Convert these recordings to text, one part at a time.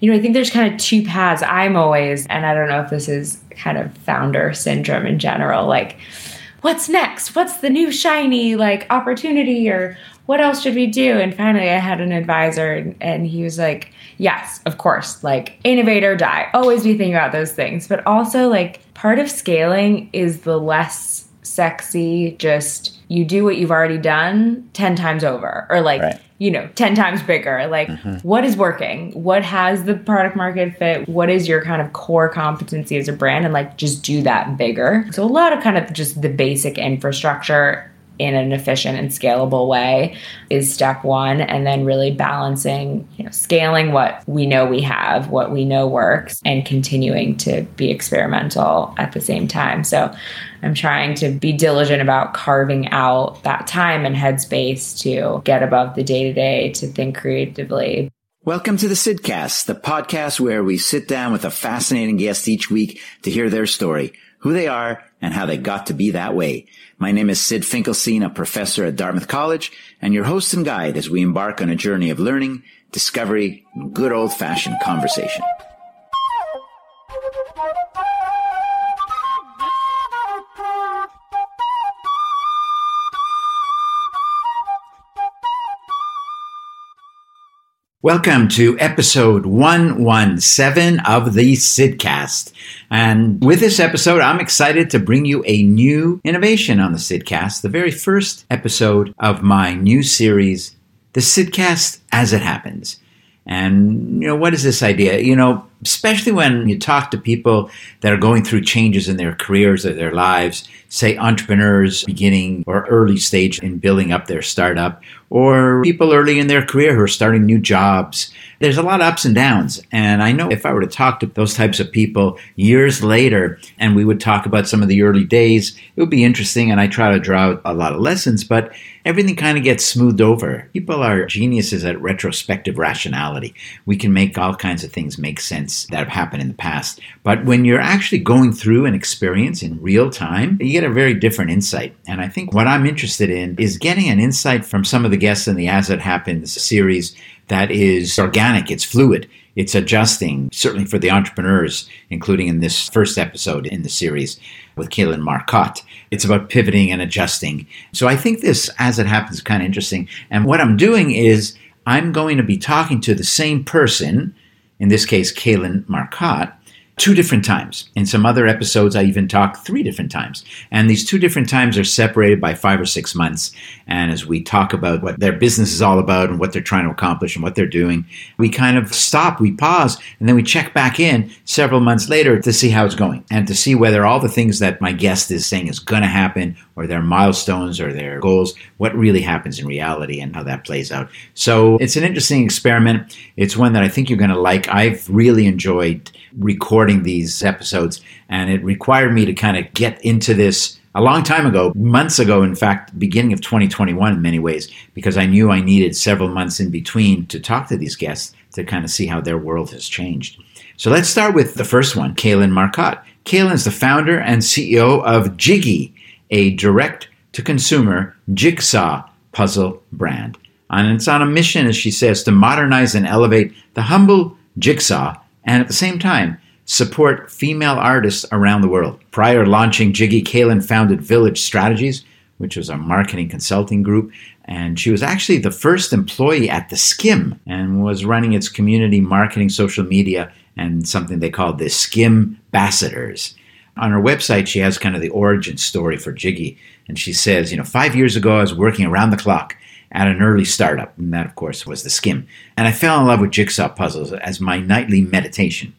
You know, I think there's kind of two paths. I'm always, and I don't know if this is kind of founder syndrome in general, like, what's next? What's the new shiny like opportunity or what else should we do? And finally, I had an advisor and, he was like, yes, of course, like innovate or die. Always be thinking about those things. But also, like, part of scaling is the less sexy, just you do what you've already done 10 times over or like right. You know 10 times bigger. Like mm-hmm. what is working? What has the product market fit? What is your kind of core competency as a brand? And like just do that bigger. So a lot of kind of just the basic infrastructure in an efficient and scalable way is step one and then really balancing you know scaling what we know we have what we know works and continuing to be experimental at the same time. So i'm trying to be diligent about carving out that time and headspace to get above the day to day to think creatively Welcome to the Sydcast, the podcast where we sit down with a fascinating guest each week to hear their story, who they are, and how they got to be that way. My name is Syd Finkelstein, a professor at Dartmouth College, and your host and guide as we embark on a journey of learning, discovery, and good old fashioned conversation. Welcome to episode 117 of the Sydcast. And with this episode, I'm excited to bring you a new innovation on the Sydcast, the very first episode of my new series, The Sydcast as It Happens. And, you know, what is this idea? You know, especially when you talk to people that are going through changes in their careers or their lives, say entrepreneurs beginning or early stage in building up their startup, or people early in their career who are starting new jobs. There's a lot of ups and downs. And I know if I were to talk to those types of people years later and we would talk about some of the early days, it would be interesting. And I try to draw out a lot of lessons, but everything kind of gets smoothed over. People are geniuses at retrospective rationality. We can make all kinds of things make sense that have happened in the past. But when you're actually going through an experience in real time, you get a very different insight. And I think what I'm interested in is getting an insight from some of the guests in the As It Happens series that is organic, it's fluid, it's adjusting, certainly for the entrepreneurs, including in this first episode in the series with Kaylin Marcotte. It's about pivoting and adjusting. So I think this, as it happens, is kind of interesting. And what I'm doing is I'm going to be talking to the same person, in this case, Kaylin Marcotte, two different times. In some other episodes, I even talk three different times. And these two different times are separated by five or six months. And as we talk about what their business is all about and what they're trying to accomplish and what they're doing, we kind of stop, we pause, and then we check back in several months later to see how it's going and to see whether all the things that my guest is saying is going to happen or their milestones or their goals, what really happens in reality and how that plays out. So it's an interesting experiment. It's one that I think you're going to like. I've really enjoyed recording these episodes, and it required me to kind of get into this a long time ago, months ago, in fact, beginning of 2021 in many ways, because I knew I needed several months in between to talk to these guests to kind of see how their world has changed. So let's start with the first one, Kaylin Marcotte. Is the founder and CEO of Jiggy, a direct to consumer jigsaw puzzle brand. And it's on a mission, as she says, to modernize and elevate the humble jigsaw and at the same time support female artists around the world. Prior to launching Jiggy, Kaylin founded Village Strategies, which was a marketing consulting group, and she was actually the first employee at the Skimm and was running its community marketing, social media, and something they called the Skimm Ambassadors. On her website, she has kind of the origin story for Jiggy, and she says, you know, five years ago, I was working around the clock at an early startup, and that, of course, was the Skimm, And I fell in love with jigsaw puzzles as my nightly meditation.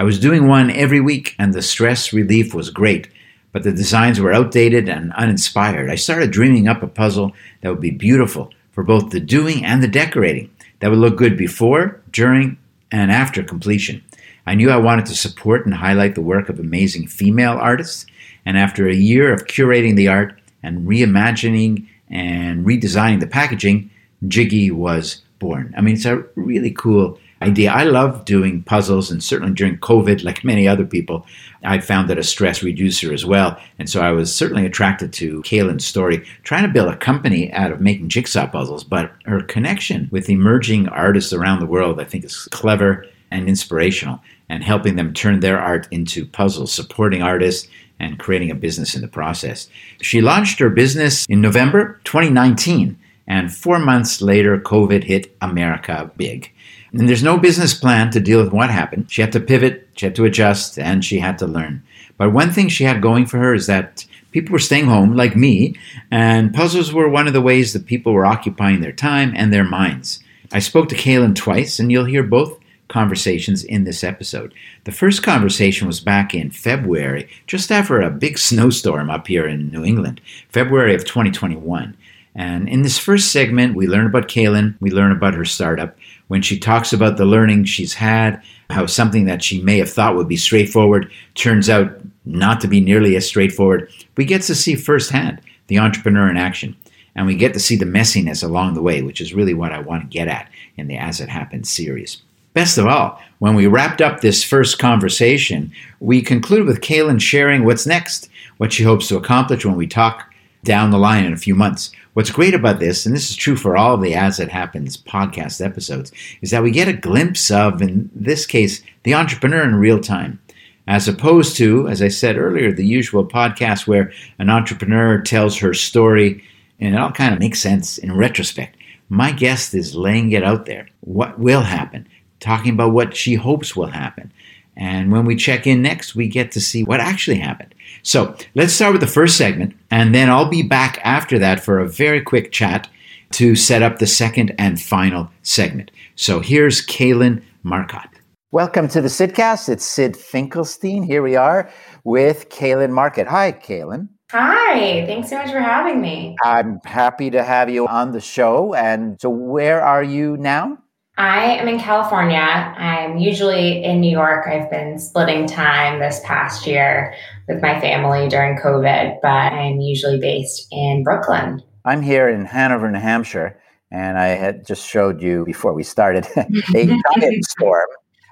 I was doing one every week, and the stress relief was great, but the designs were outdated and uninspired. I started dreaming up a puzzle that would be beautiful for both the doing and the decorating, that would look good before, during, and after completion. I knew I wanted to support and highlight the work of amazing female artists, and after a year of curating the art and reimagining and redesigning the packaging, Jiggy was born. I mean, it's a really cool idea. I love doing puzzles, and certainly during COVID, like many other people, I found that a stress reducer as well. And so I was certainly attracted to Kaylin's story, trying to build a company out of making jigsaw puzzles. But her connection with emerging artists around the world, I think, is clever and inspirational and helping them turn their art into puzzles, supporting artists and creating a business in the process. She launched her business in November 2019, and four months later, COVID hit America big. And there's no business plan to deal with what happened. She had to pivot, she had to adjust, and she had to learn. But one thing she had going for her is that people were staying home, like me, and puzzles were one of the ways that people were occupying their time and their minds. I spoke to Kaylin twice, and you'll hear both conversations in this episode. The first conversation was back in February, just after a big snowstorm up here in New England, February of 2021. And in this first segment, we learn about Kaylin, we learn about her startup. When she talks about the learning she's had, how something that she may have thought would be straightforward turns out not to be nearly as straightforward, we get to see firsthand the entrepreneur in action. And we get to see the messiness along the way, which is really what I want to get at in the As It Happens series. Best of all, when we wrapped up this first conversation, we concluded with Kaylin sharing what's next, what she hopes to accomplish when we talk down the line in a few months. What's great about this, and this is true for all the As It Happens podcast episodes, is that we get a glimpse of, in this case, the entrepreneur in real time. As opposed to, as I said earlier, the usual podcast where an entrepreneur tells her story and it all kind of makes sense in retrospect. My guest is laying it out there. What will happen? talking about what she hopes will happen. And when we check in next, we get to see what actually happened. So let's start with the first segment, and then I'll be back after that for a very quick chat to set up the second and final segment. So here's Kaylin Marcotte. Welcome to the Sydcast. It's Syd Finkelstein. Here we are with Kaylin Marcotte. Hi, Kaylin. Hi, thanks so much for having me. I'm happy to have you on the show. And so, where are you now? I am in California. I'm usually in New York. I've been splitting time this past year with my family during COVID, but I'm usually based in Brooklyn. I'm here in Hanover, New Hampshire, and I had just showed you before we started a giant storm,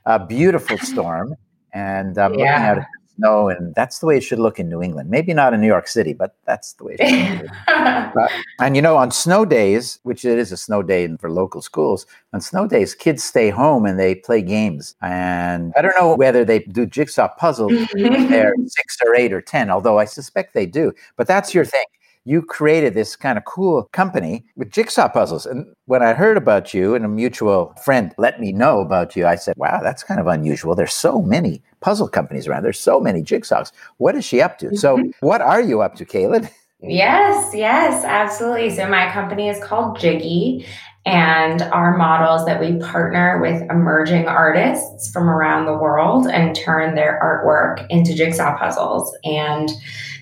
a beautiful storm, and um, I'm yeah. looking at snow, and that's the way it should look in New England. Maybe not in New York City, but that's the way it should but, uh, and you know, on snow days, which it is a snow day for local schools, on snow days, kids stay home and they play games. And I don't know whether they do jigsaw puzzles they're six or eight or 10, although I suspect they do. But that's your thing you created this kind of cool company with jigsaw puzzles. And when I heard about you and a mutual friend let me know about you, I said, wow, that's kind of unusual. There's so many puzzle companies around. There's so many jigsaws. What is she up to? So mm-hmm. what are you up to, Kaylin? Yes, yes, absolutely. So my company is called Jiggy and our model is that we partner with emerging artists from around the world and turn their artwork into jigsaw puzzles. And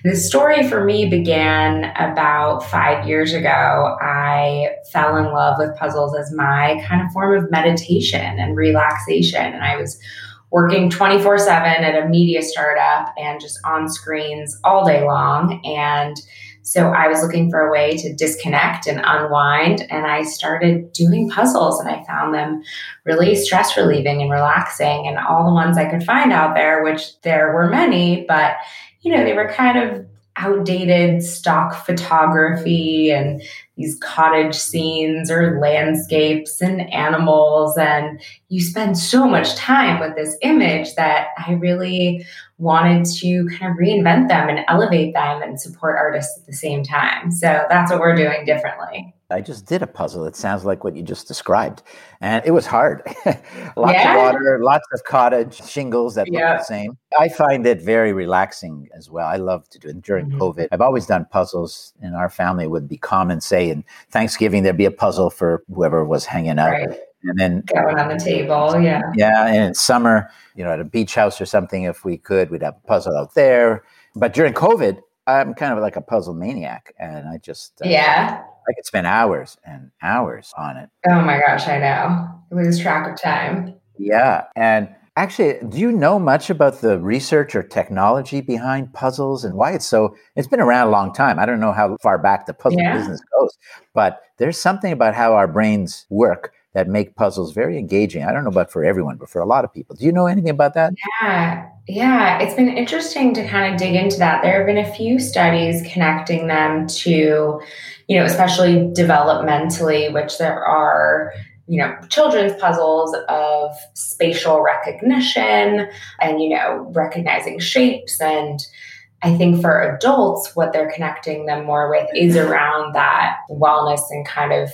the story for me began about five years ago. I fell in love with puzzles as my kind of form of meditation and relaxation. And I was working 24 7 at a media startup and just on screens all day long. And so I was looking for a way to disconnect and unwind. And I started doing puzzles and I found them really stress relieving and relaxing. And all the ones I could find out there, which there were many, but you know, they were kind of outdated stock photography and these cottage scenes or landscapes and animals. And you spend so much time with this image that I really wanted to kind of reinvent them and elevate them and support artists at the same time. So that's what we're doing differently. I just did a puzzle that sounds like what you just described. And it was hard. lots yeah. of water, lots of cottage shingles that yeah. look the same. I find it very relaxing as well. I love to do it during mm-hmm. COVID. I've always done puzzles in our family. It would be common, say, in Thanksgiving, there'd be a puzzle for whoever was hanging out. Right. And then going on the table, yeah. Yeah. And in summer, you know, at a beach house or something, if we could, we'd have a puzzle out there. But during COVID, I'm kind of like a puzzle maniac. And I just, uh, yeah I could spend hours and hours on it. Oh my gosh, I know. Lose track of time. Yeah. And actually, do you know much about the research or technology behind puzzles and why it's so? It's been around a long time. I don't know how far back the puzzle yeah. business goes, but there's something about how our brains work that make puzzles very engaging. I don't know about for everyone, but for a lot of people. Do you know anything about that? Yeah. Yeah, it's been interesting to kind of dig into that. There have been a few studies connecting them to, you know, especially developmentally, which there are you know, children's puzzles of spatial recognition and, you know, recognizing shapes. And I think for adults, what they're connecting them more with is around that wellness and kind of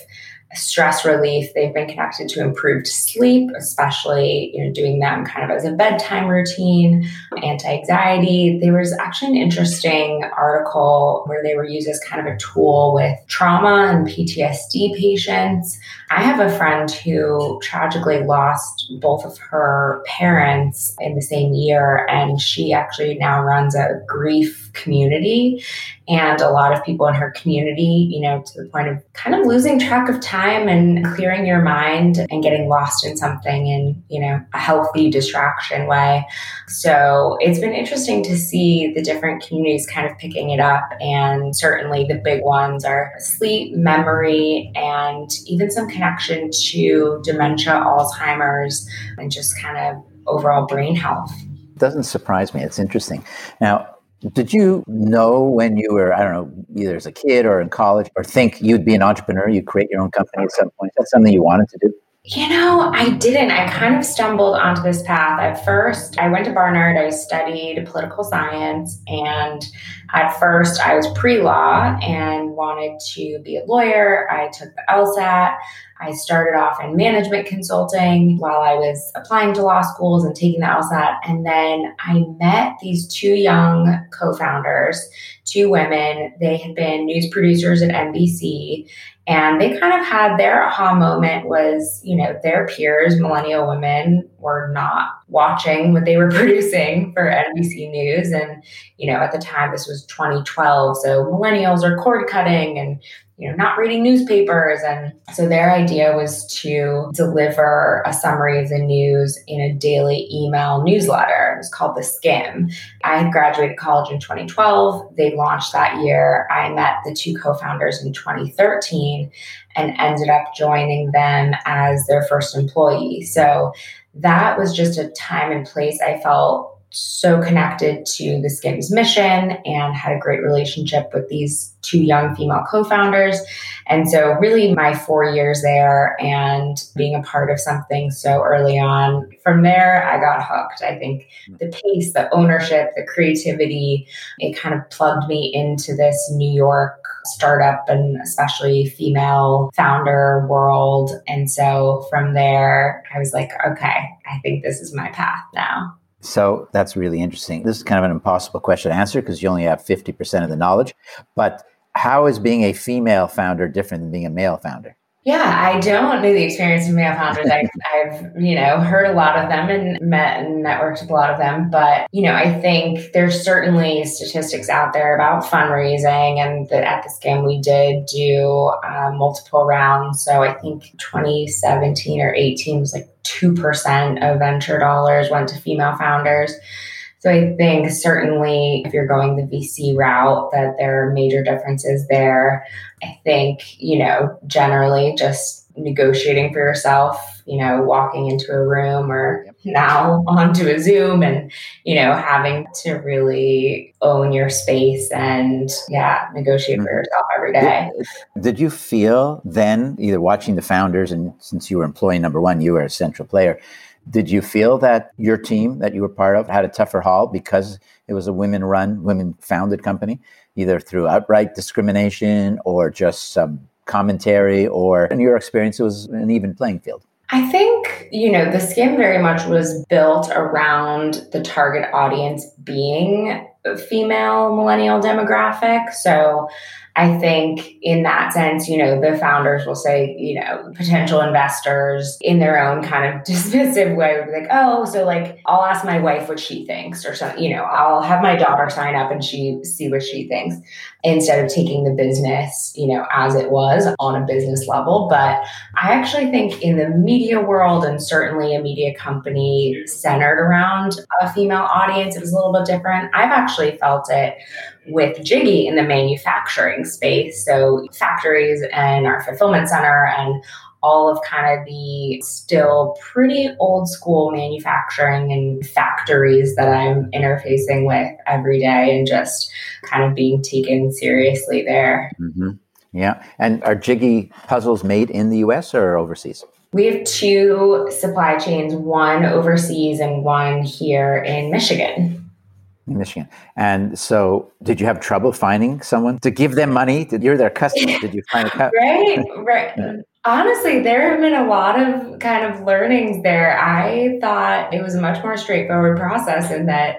stress relief. They've been connected to improved sleep, especially you know doing them kind of as a bedtime routine, anti-anxiety. There was actually an interesting article where they were used as kind of a tool with trauma and PTSD patients. I have a friend who tragically lost both of her parents in the same year, and she actually now runs a grief community and a lot of people in her community, you know, to the point of kind of losing track of time and clearing your mind and getting lost in something in, you know, a healthy distraction way. So it's been interesting to see the different communities kind of picking it up. And certainly the big ones are sleep, memory, and even some connection to dementia, Alzheimer's, and just kind of overall brain health doesn't surprise me. It's interesting. Now, did you know when you were, I don't know, either as a kid or in college, or think you'd be an entrepreneur, you'd create your own company at some point? Is that something you wanted to do? You know, I didn't. I kind of stumbled onto this path. At first, I went to Barnard, I studied political science, and at first, I was pre law and wanted to be a lawyer. I took the LSAT. I started off in management consulting while I was applying to law schools and taking the LSAT. And then I met these two young co founders, two women. They had been news producers at NBC. And they kind of had their aha moment was, you know, their peers, millennial women, were not watching what they were producing for NBC News. And, you know, at the time, this was 2012. So millennials are cord cutting and you know, not reading newspapers. And so their idea was to deliver a summary of the news in a daily email newsletter. It was called The Skimm. I had graduated college in 2012. They launched that year. I met the two co founders in 2013 and ended up joining them as their first employee. So that was just a time and place I felt so connected to the Skimm's mission and had a great relationship with these two young female co founders. And so, really, my four years there and being a part of something so early on, from there, I got hooked. I think the pace, the ownership, the creativity, it kind of plugged me into this New York startup and especially female founder world. And so from there, I was like, okay, I think this is my path now. So that's really interesting. This is kind of an impossible question to answer because you only have 50% of the knowledge. But how is being a female founder different than being a male founder? Yeah, I don't know the experience of male founders. I've, I've, you know, heard a lot of them and met and networked with a lot of them. But, you know, I think there's certainly statistics out there about fundraising and that at this game we did do uh, multiple rounds. So I think 2017 or 18 was like 2% of venture dollars went to female founders. So I think certainly if you're going the VC route, that there are major differences there. I think, you know, generally just negotiating for yourself, you know, walking into a room or now onto a Zoom and, you know, having to really own your space and, yeah, negotiate for mm-hmm. yourself every day. Did you feel then, either watching the founders and since you were employee number one, you were a central player, did you feel that your team that you were part of had a tougher haul because it was a women run, women founded company, either through outright discrimination or just some commentary, or in your experience, it was an even playing field? I think, you know, the Skimm very much was built around the target audience being a female millennial demographic. So I think in that sense, you know, the founders will say, you know, potential investors in their own kind of dismissive way would be like, oh, so like I'll ask my wife what she thinks or something, you know, I'll have my daughter sign up and she see what she thinks instead of taking the business, you know, as it was on a business level. But I actually think in the media world and certainly a media company centered around a female audience, it was a little bit different. I've actually felt it with Jiggy in the manufacturing space. So, factories and our fulfillment center and all of kind of the still pretty old school manufacturing and factories that I'm interfacing with every day and just kind of being taken seriously there. Mm-hmm. Yeah. And are Jiggy puzzles made in the US or overseas? We have two supply chains, one overseas and one here in Michigan. In Michigan. And so, did you have trouble finding someone to give them money? Did you're their customer? Did you find a customer? right, right. Honestly, there have been a lot of kind of learnings there. I thought it was a much more straightforward process in that,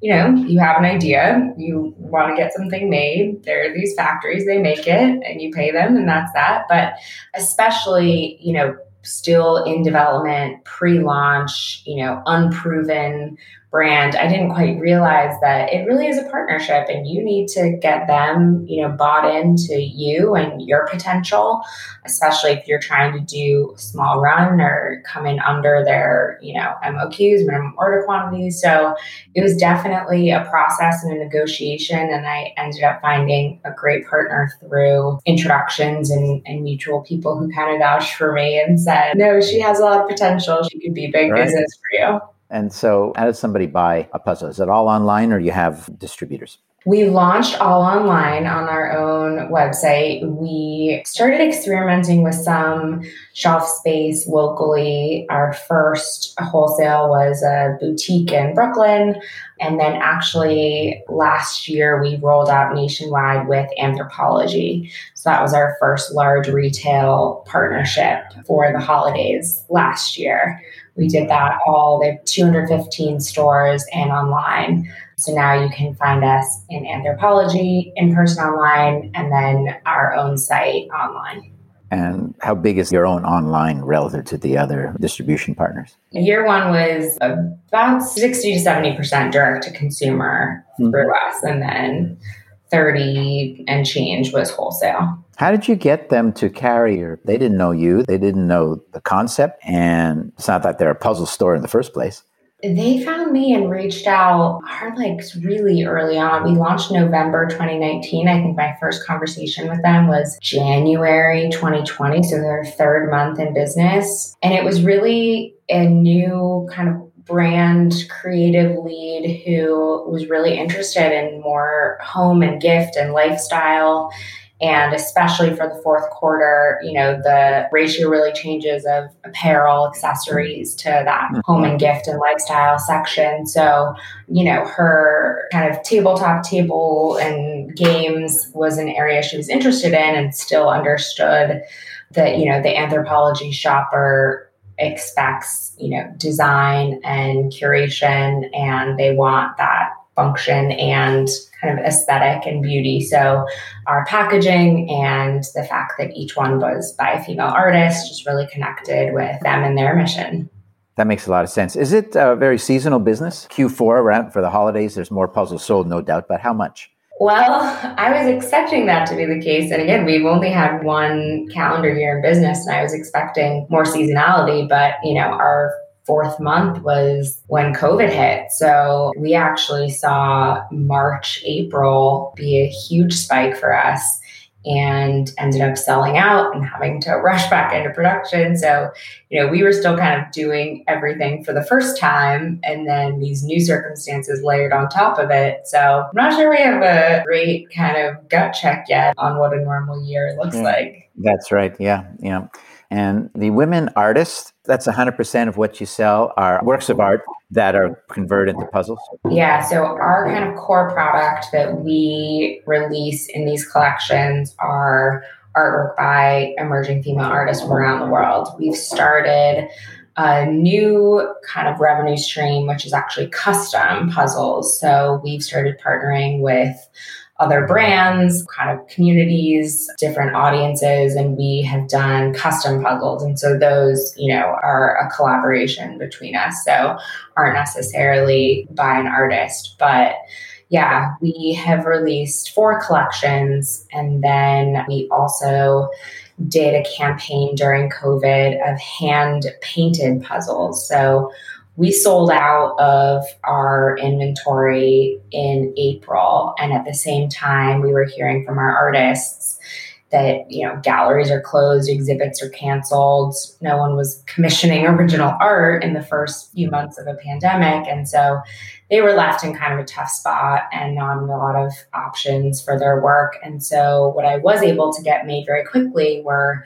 you know, you have an idea, you want to get something made. There are these factories, they make it, and you pay them, and that's that. But especially, you know, still in development, pre launch, you know, unproven brand, I didn't quite realize that it really is a partnership and you need to get them, you know, bought into you and your potential, especially if you're trying to do a small run or come in under their, you know, MOQs, minimum order quantities. So it was definitely a process and a negotiation. And I ended up finding a great partner through introductions and, and mutual people who kind of vouched for me and said, no, she has a lot of potential. She could be big right. business for you. And so, how does somebody buy a puzzle? Is it all online or you have distributors? We launched all online on our own website. We started experimenting with some shelf space locally. Our first wholesale was a boutique in Brooklyn. And then actually last year we rolled out nationwide with Anthropologie. So that was our first large retail partnership for the holidays last year. We did that all, the 215 stores and online. So now you can find us in Anthropologie, in person online, and then our own site online. And how big is your own online relative to the other distribution partners? Year one was about 60 to 70% direct to consumer mm-hmm. through us, and then 30 and change was wholesale. How did you get them to carry your? They didn't know you, they didn't know the concept, and it's not that they're a puzzle store in the first place. They found me and reached out hard, like really early on. We launched November 2019. I think my first conversation with them was January 2020, so their third month in business. And it was really a new kind of brand creative lead who was really interested in more home and gift and lifestyle and especially for the fourth quarter, you know, the ratio really changes of apparel, accessories to that mm-hmm. home and gift and lifestyle section. So, you know, her kind of tabletop table and games was an area she was interested in and still understood that, you know, the Anthropologie shopper expects, you know, design and curation and they want that function and kind of aesthetic and beauty. So our packaging and the fact that each one was by a female artist just really connected with them and their mission. That makes a lot of sense. Is it a very seasonal business? Q4 around for the holidays, there's more puzzles sold, no doubt, but how much? Well, I was expecting that to be the case. And again, we've only had one calendar year in business, and I was expecting more seasonality. But, you know, our fourth month was when COVID hit. So we actually saw March, April be a huge spike for us and ended up selling out and having to rush back into production. So, you know, we were still kind of doing everything for the first time and then these new circumstances layered on top of it. So, I'm not sure we have a great kind of gut check yet on what a normal year looks yeah, like. That's right. Yeah. Yeah. And the women artists, that's 100% of what you sell are works of art that are converted into puzzles. Yeah. So, our kind of core product that we release in these collections are artwork by emerging female artists from around the world. We've started a new kind of revenue stream, which is actually custom puzzles. So, we've started partnering with other brands, kind of communities, different audiences, and we have done custom puzzles. And so those, you know, are a collaboration between us. So aren't necessarily by an artist, but yeah, we have released four collections and then we also did a campaign during COVID of hand painted puzzles. So we sold out of our inventory in April. And at the same time, we were hearing from our artists that, you know, galleries are closed, exhibits are canceled. No one was commissioning original art in the first few months of a pandemic. And so they were left in kind of a tough spot and not a lot of options for their work. And so what I was able to get made very quickly were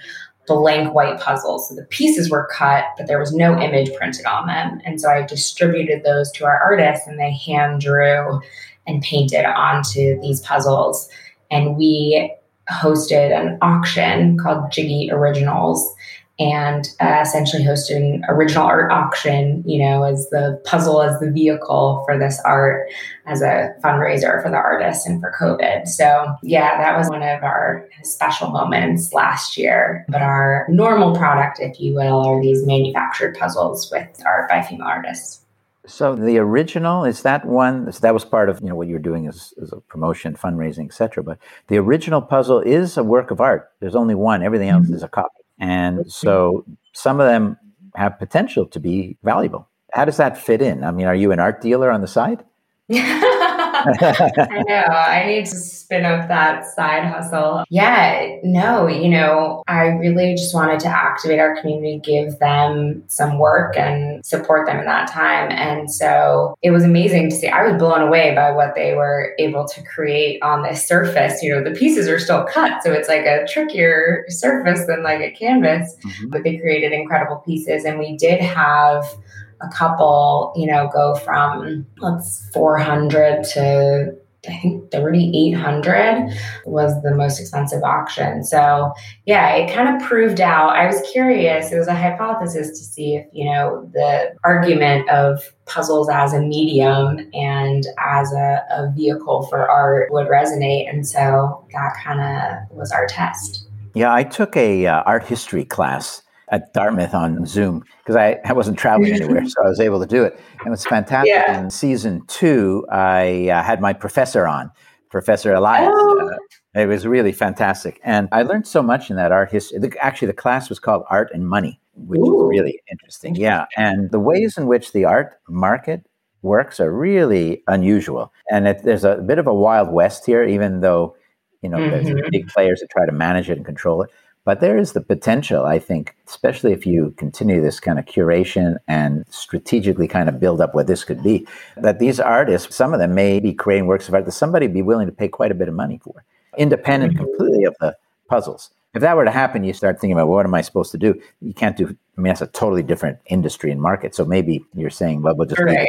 blank white puzzles. So the pieces were cut, but there was no image printed on them. And so I distributed those to our artists and they hand drew and painted onto these puzzles. And we hosted an auction called Jiggy Originals and uh, essentially hosted an original art auction, you know, as the puzzle, as the vehicle for this art, as a fundraiser for the artists and for COVID. So, yeah, that was one of our special moments last year. But our normal product, if you will, are these manufactured puzzles with art by female artists. So the original is that one that was part of you know what you're doing as, as a promotion, fundraising, etc. But the original puzzle is a work of art. There's only one. Everything else mm-hmm. is a copy. And so some of them have potential to be valuable. How does that fit in? I mean, are you an art dealer on the side? I know. I need to spin up that side hustle. Yeah, no, you know, I really just wanted to activate our community, give them some work and support them in that time. And so it was amazing to see. I was blown away by what they were able to create on this surface. You know, the pieces are still cut, so it's like a trickier surface than like a canvas, mm-hmm. but they created incredible pieces. And we did have a couple, you know, go from let's 400 to I think 3,800 was the most expensive auction. So, yeah, it kind of proved out. I was curious. It was a hypothesis to see if, you know, the argument of puzzles as a medium and as a, a vehicle for art would resonate. And so that kind of was our test. Yeah, I took a uh, art history class at Dartmouth on Zoom because I, I wasn't traveling anywhere, so I was able to do it. And it was fantastic. Yeah. In season two, I uh, had my professor on, Professor Elias. Oh. Uh, it was really fantastic. And I learned so much in that art history. Actually, the class was called Art and Money, which Ooh. is really interesting. Yeah. And the ways in which the art market works are really unusual. And it, there's a bit of a wild west here, even though, you know, mm-hmm. there's big players that try to manage it and control it. But there is the potential, I think, especially if you continue this kind of curation and strategically kind of build up what this could be, that these artists, some of them may be creating works of art that somebody would be willing to pay quite a bit of money for, independent mm-hmm. completely of the puzzles. If that were to happen, you start thinking about well, what am I supposed to do? You can't do. I mean, that's a totally different industry and market. So maybe you're saying, well, we'll just right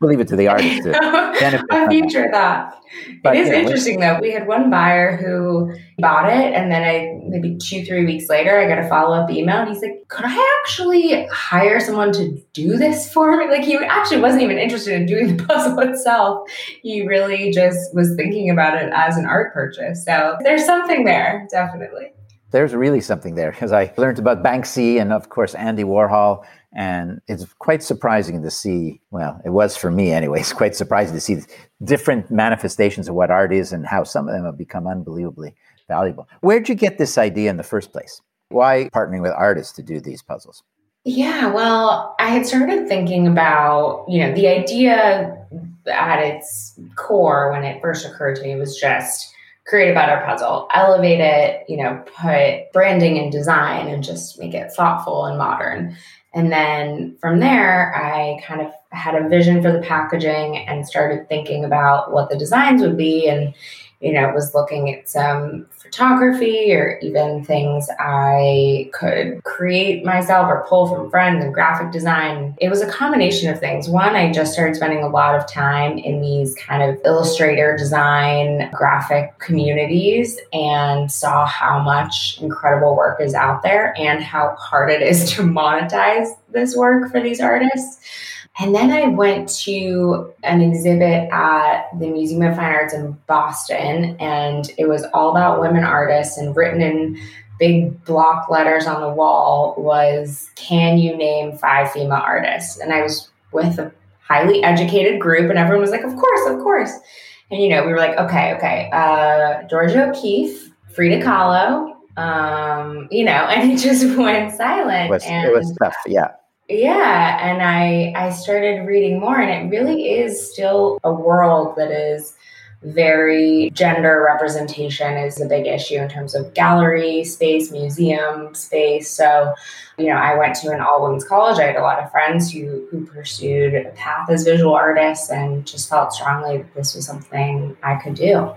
we'll leave it to the artist to benefit. I feature that. But, it is interesting though. We had one buyer who bought it, and then I maybe two, three weeks later, I got a follow up email, and he's like, "Could I actually hire someone to do this for me?" Like he actually wasn't even interested in doing the puzzle itself. He really just was thinking about it as an art purchase. So there's something there, definitely. There's really something there because I learned about Banksy and, of course, Andy Warhol and it's quite surprising to see, well, it was for me anyway, it's quite surprising to see different manifestations of what art is and how some of them have become unbelievably valuable. Where'd you get this idea in the first place? Why partnering with artists to do these puzzles? Yeah, well, I had started thinking about, you know, the idea at its core when it first occurred to me was just create a better puzzle, elevate it, you know, put branding and design and just make it thoughtful and modern. And then from there, I kind of had a vision for the packaging and started thinking about what the designs would be. And you know, was looking at some photography or even things I could create myself or pull from friends and graphic design. It was a combination of things. One, I just started spending a lot of time in these kind of illustrator design graphic communities and saw how much incredible work is out there and how hard it is to monetize this work for these artists. And then I went to an exhibit at the Museum of Fine Arts in Boston, and it was all about women artists, and written in big block letters on the wall was, Can you name five female artists? And I was with a highly educated group, and everyone was like, Of course, of course. And, you know, we were like, Okay, okay, uh, Georgia O'Keeffe, Frida Kahlo, um, you know, and it just went silent. It was, and, it was tough, yeah yeah and i i started reading more and it really is still a world that is very gender representation is a big issue in terms of gallery space museum space. So you know i went to an all women's college. I had a lot of friends who who pursued a path as visual artists and just felt strongly that this was something i could do.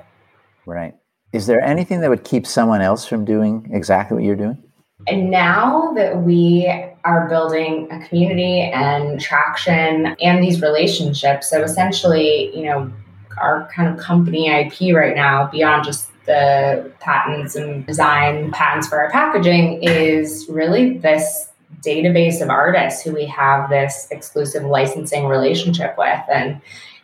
Right. Is there anything that would keep someone else from doing exactly what you're doing And now that we are building a community and traction and these relationships, so essentially, you know, our kind of company IP right now, beyond just the patents and design patents for our packaging, is really this database of artists who we have this exclusive licensing relationship with. And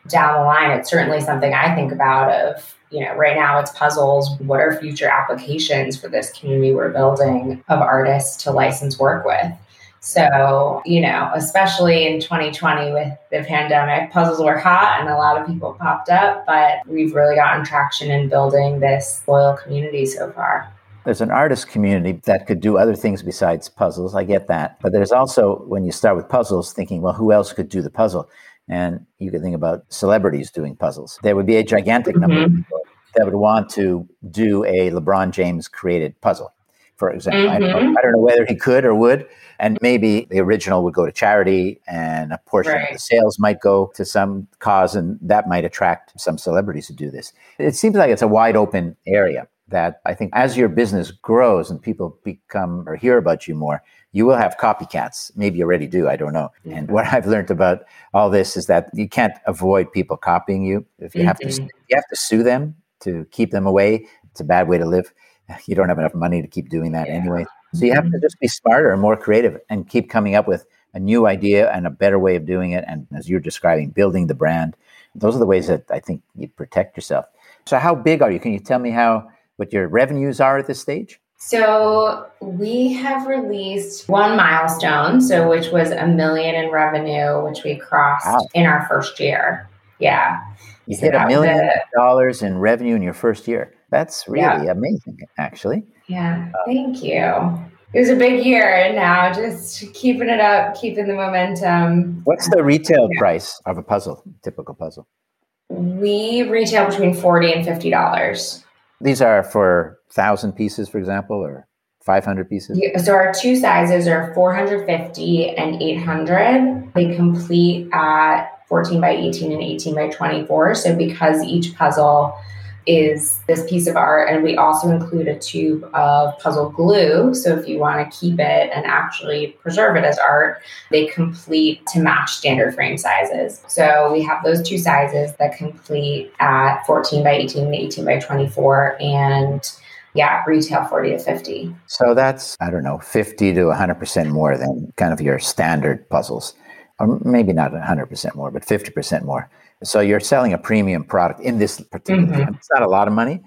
down the line, it's certainly something I think about of, you know, right now it's puzzles. What are future applications for this community we're building of artists to license work with? So, you know, especially in 2020 with the pandemic, puzzles were hot and a lot of people popped up, but we've really gotten traction in building this loyal community so far. There's an artist community that could do other things besides puzzles. I get that. But there's also, when you start with puzzles, thinking, well, who else could do the puzzle? And you can think about celebrities doing puzzles. There would be a gigantic number mm-hmm. of people that would want to do a LeBron James created puzzle, for example. Mm-hmm. I, don't know, mm-hmm. I, don't know, whether he could or would. And maybe the original would go to charity and a portion right. of the sales might go to some cause, and that might attract some celebrities to do this. It seems like it's a wide open area that I think as your business grows and people become or hear about you more, you will have copycats. Maybe you already do. I don't know. Mm-hmm. And what I've learned about all this is that you can't avoid people copying you. If you mm-hmm. have to, mm-hmm. you have to sue them to keep them away. It's a bad way to live. You don't have enough money to keep doing that yeah. anyway. So you have to mm-hmm. just be smarter and more creative and keep coming up with a new idea and a better way of doing it. And as you're describing, building the brand. Those are the ways that I think you protect yourself. So how big are you? Can you tell me how what your revenues are at this stage? So we have released one milestone, so which was a million in revenue, which we crossed wow. in our first year. Yeah. You so hit a million dollars in revenue in your first year. That's really yeah. amazing, actually. Yeah. Uh, Thank you. It was a big year, and now just keeping it up, keeping the momentum. What's the retail yeah. price of a puzzle, typical puzzle? We retail between forty and fifty dollars. These are for thousand pieces, for example, or 500 pieces? Yeah, so our two sizes are 450 and 800. They complete at 14 by 18 and 18 by 24. So because each puzzle is this piece of art. And we also include a tube of puzzle glue. So if you want to keep it and actually preserve it as art, they complete to match standard frame sizes. So we have those two sizes that complete at 14 by 18 and 18 by 24. And yeah, retail 40 to 50. So that's, I don't know, 50 to 100% more than kind of your standard puzzles. Or maybe not 100% more, but 50% more. So you're selling a premium product in this particular. Mm-hmm. It's not a lot of money,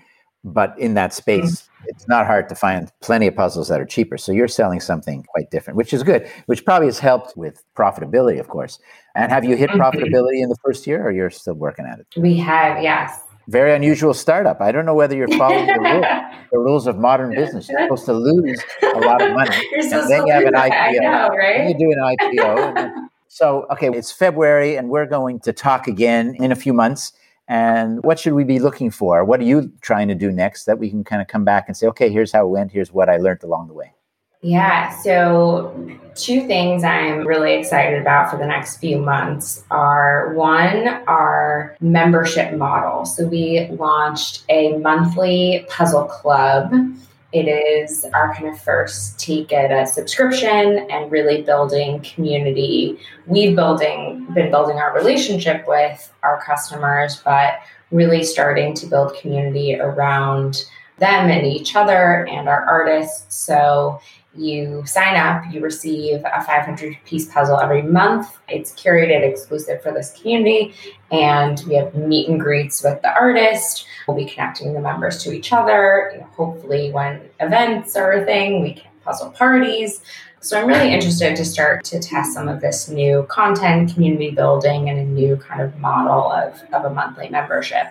but in that space, mm-hmm. it's not hard to find plenty of puzzles that are cheaper. So you're selling something quite different, which is good. Which probably has helped with profitability, of course. And have you hit mm-hmm. profitability in the first year, or you're still working at it? We have, yes. Very unusual startup. I don't know whether you're following the, rules, the rules of modern business. You're supposed to lose a lot of money, and then you have an IPO. Know, right? Then you do an IPO. So, okay, it's February and we're going to talk again in a few months. And what should we be looking for? What are you trying to do next that we can kind of come back and say, okay, here's how it went, here's what I learned along the way? Yeah, so two things I'm really excited about for the next few months are one, our membership model. So we launched a monthly puzzle club it is our kind of first take at a subscription and really building community. We've building been building our relationship with our customers, but really starting to build community around them and each other and our artists. So you sign up, you receive a 500 piece puzzle every month. It's curated exclusive for this community, and we have meet and greets with the artist. We'll be connecting the members to each other. You know, hopefully, when events are a thing, we can puzzle parties. So I'm really interested to start to test some of this new content, community building, and a new kind of model of, of a monthly membership.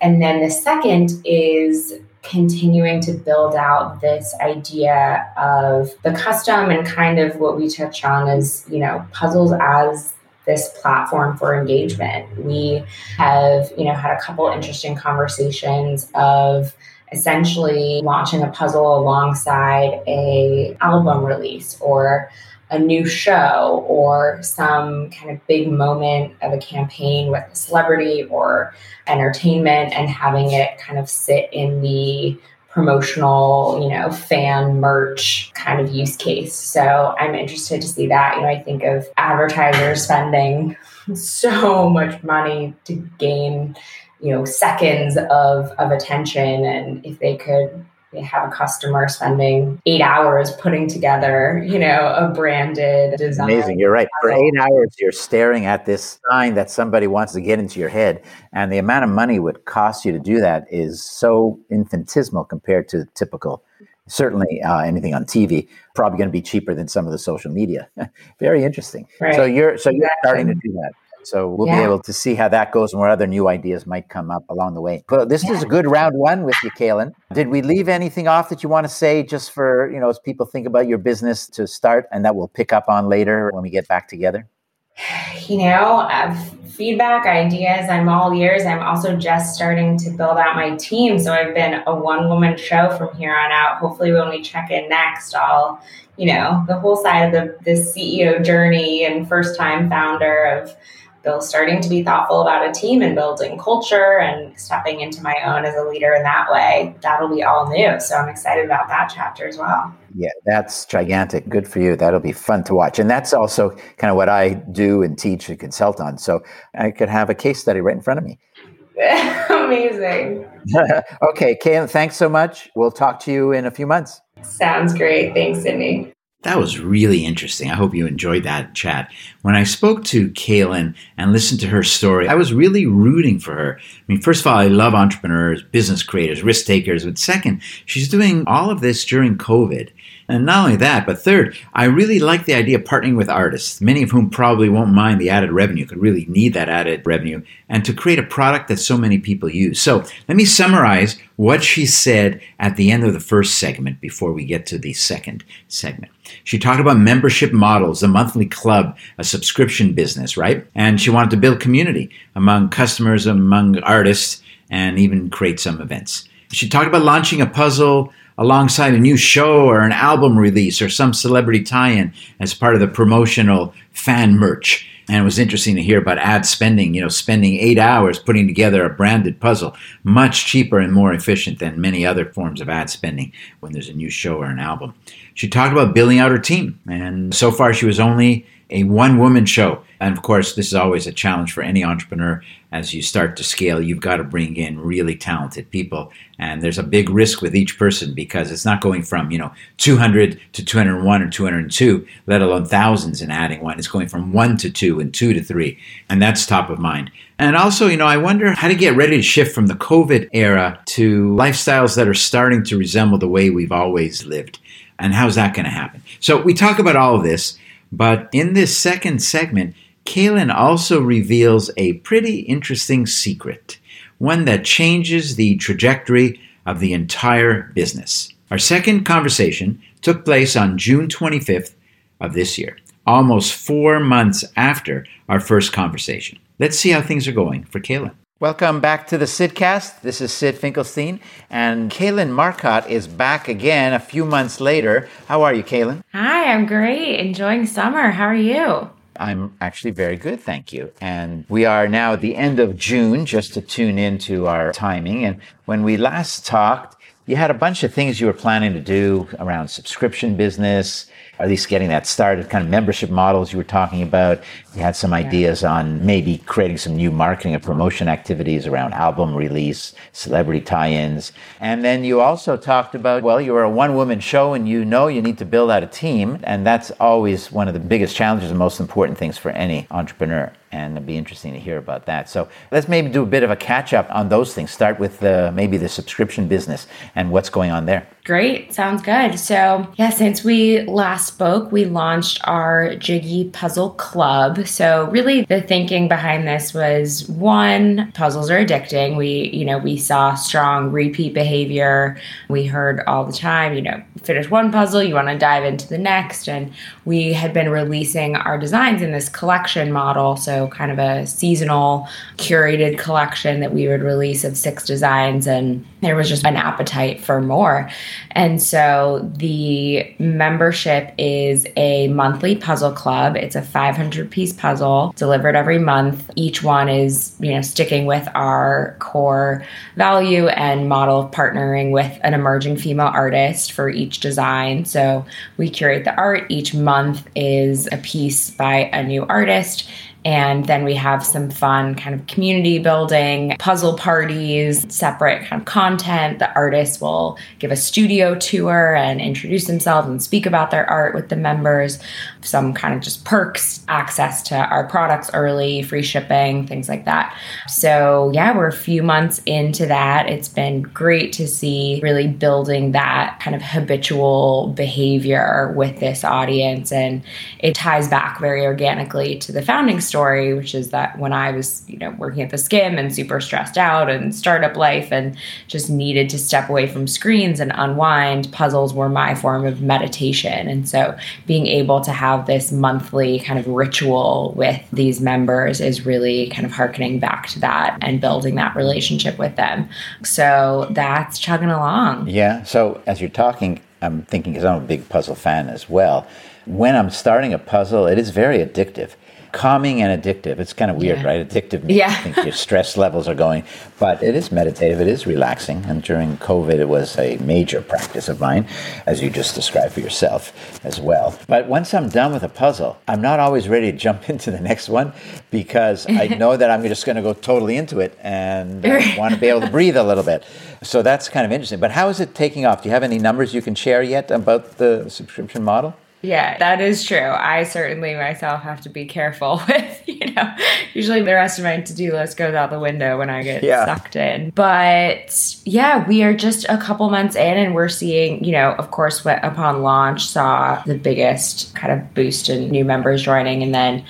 And then the second is continuing to build out this idea of the custom and kind of what we touch on as, you know, puzzles as this platform for engagement. We have, you know, had a couple interesting conversations of essentially launching a puzzle alongside a album release or a new show or some kind of big moment of a campaign with a celebrity or entertainment and having it kind of sit in the promotional, you know, fan merch kind of use case. So I'm interested to see that. You know, I think of advertisers spending so much money to gain, you know, seconds of of attention and if they could they have a customer spending eight hours putting together, you know, a branded design. Amazing. You're right. For eight hours, you're staring at this sign that somebody wants to get into your head. And the amount of money would cost you to do that is so infinitesimal compared to typical. Certainly, uh, anything on TV probably going to be cheaper than some of the social media. Very interesting. Right. So you're so you're starting to do that. So we'll yeah. be able to see how that goes and where other new ideas might come up along the way. But this yeah. is a good round one with you, Kaylin. Did we leave anything off that you want to say just for, you know, as people think about your business to start and that we'll pick up on later when we get back together? You know, uh, feedback, ideas, I'm all ears. I'm also just starting to build out my team. So I've been a one woman show from here on out. Hopefully, when we check in next, I'll, you know, the whole side of the, the CEO journey and first time founder of Starting to be thoughtful about a team and building culture and stepping into my own as a leader in that way. That'll be all new. So I'm excited about that chapter as well. Yeah, that's gigantic. Good for you. That'll be fun to watch. And that's also kind of what I do and teach and consult on. So I could have a case study right in front of me. Amazing. okay, Kaylin, thanks so much. We'll talk to you in a few months. Sounds great. Thanks, Sydney. That was really interesting. I hope you enjoyed that chat. When I spoke to Kaylin and listened to her story, I was really rooting for her. I mean, first of all, I love entrepreneurs, business creators, risk takers. But second, she's doing all of this during COVID. And not only that, but third, I really like the idea of partnering with artists, many of whom probably won't mind the added revenue, could really need that added revenue, and to create a product that so many people use. So let me summarize what she said at the end of the first segment before we get to the second segment. She talked about membership models, a monthly club, a subscription business, right? And she wanted to build community among customers, among artists, and even create some events. She talked about launching a puzzle alongside a new show or an album release or some celebrity tie in as part of the promotional fan merch. And it was interesting to hear about ad spending, you know, spending eight hours putting together a branded puzzle, much cheaper and more efficient than many other forms of ad spending when there's a new show or an album. She talked about building out her team. And so far, she was only a one woman show. And of course, this is always a challenge for any entrepreneur. As you start to scale, you've got to bring in really talented people. And there's a big risk with each person because it's not going from, you know, 200 to 201 or 202, let alone thousands and adding one. It's going from one to two and two to three. And that's top of mind. And also, you know, I wonder how to get ready to shift from the COVID era to lifestyles that are starting to resemble the way we've always lived. And how's that going to happen? So we talk about all of this. But in this second segment, Kaylin also reveals a pretty interesting secret, one that changes the trajectory of the entire business. Our second conversation took place on June 25th of this year, almost four months after our first conversation. Let's see how things are going for Kaylin. Welcome back to the Sydcast. This is Syd Finkelstein, and Kaylin Marcotte is back again a few months later. How are you, Kaylin? Hi, I'm great. Enjoying summer. How are you? I'm actually very good, thank you. And we are now at the end of June, just to tune into our timing. And when we last talked, you had a bunch of things you were planning to do around subscription business, at least getting that started, kind of membership models you were talking about. You had some ideas on maybe creating some new marketing and promotion activities around album release, celebrity tie ins. And then you also talked about, well, you're a one woman show and you know you need to build out a team. And that's always one of the biggest challenges and most important things for any entrepreneur and it'd be interesting to hear about that. So let's maybe do a bit of a catch up on those things. Start with the, maybe the subscription business and what's going on there. Great, sounds good. So, yeah, since we last spoke, we launched our Jiggy Puzzle Club. So, really, the thinking behind this was one, puzzles are addicting. We, you know, we saw strong repeat behavior. We heard all the time, you know, finish one puzzle, you want to dive into the next. And we had been releasing our designs in this collection model. Kind of a seasonal curated collection that we would release of six designs. And there was just an appetite for more. And so the membership is a monthly puzzle club. It's a 500 piece puzzle delivered every month. Each one is, you know, sticking with our core value and model of partnering with an emerging female artist for each design. So we curate the art. Each month is a piece by a new artist and then we have some fun kind of community building, puzzle parties, separate kind of content. The artists will give a studio tour and introduce themselves and speak about their art with the members. Some kind of just perks, access to our products early, free shipping, things like that. So, yeah, we're a few months into that. It's been great to see really building that kind of habitual behavior with this audience. And it ties back very organically to the founding story which is that when I was, you know, working at the Skimm and super stressed out and startup life and just needed to step away from screens and unwind, puzzles were my form of meditation. And so being able to have this monthly kind of ritual with these members is really kind of harkening back to that and building that relationship with them. So that's chugging along. Yeah. So as you're talking, I'm thinking because I'm a big puzzle fan as well. When I'm starting a puzzle, it is very addictive calming and addictive. It's kind of weird, yeah. right? Addictive means yeah. I think your stress levels are going, but it is meditative. It is relaxing. And during COVID, it was a major practice of mine, as you just described for yourself as well. But once I'm done with a puzzle, I'm not always ready to jump into the next one because I know that I'm just going to go totally into it and I want to be able to breathe a little bit. So that's kind of interesting. But how is it taking off? Do you have any numbers you can share yet about the subscription model? Yeah, that is true. I certainly myself have to be careful with, you know, usually the rest of my to do list goes out the window when I get yeah. sucked in. But yeah, we are just a couple months in and we're seeing, you know, of course, what upon launch saw the biggest kind of boost in new members joining. And then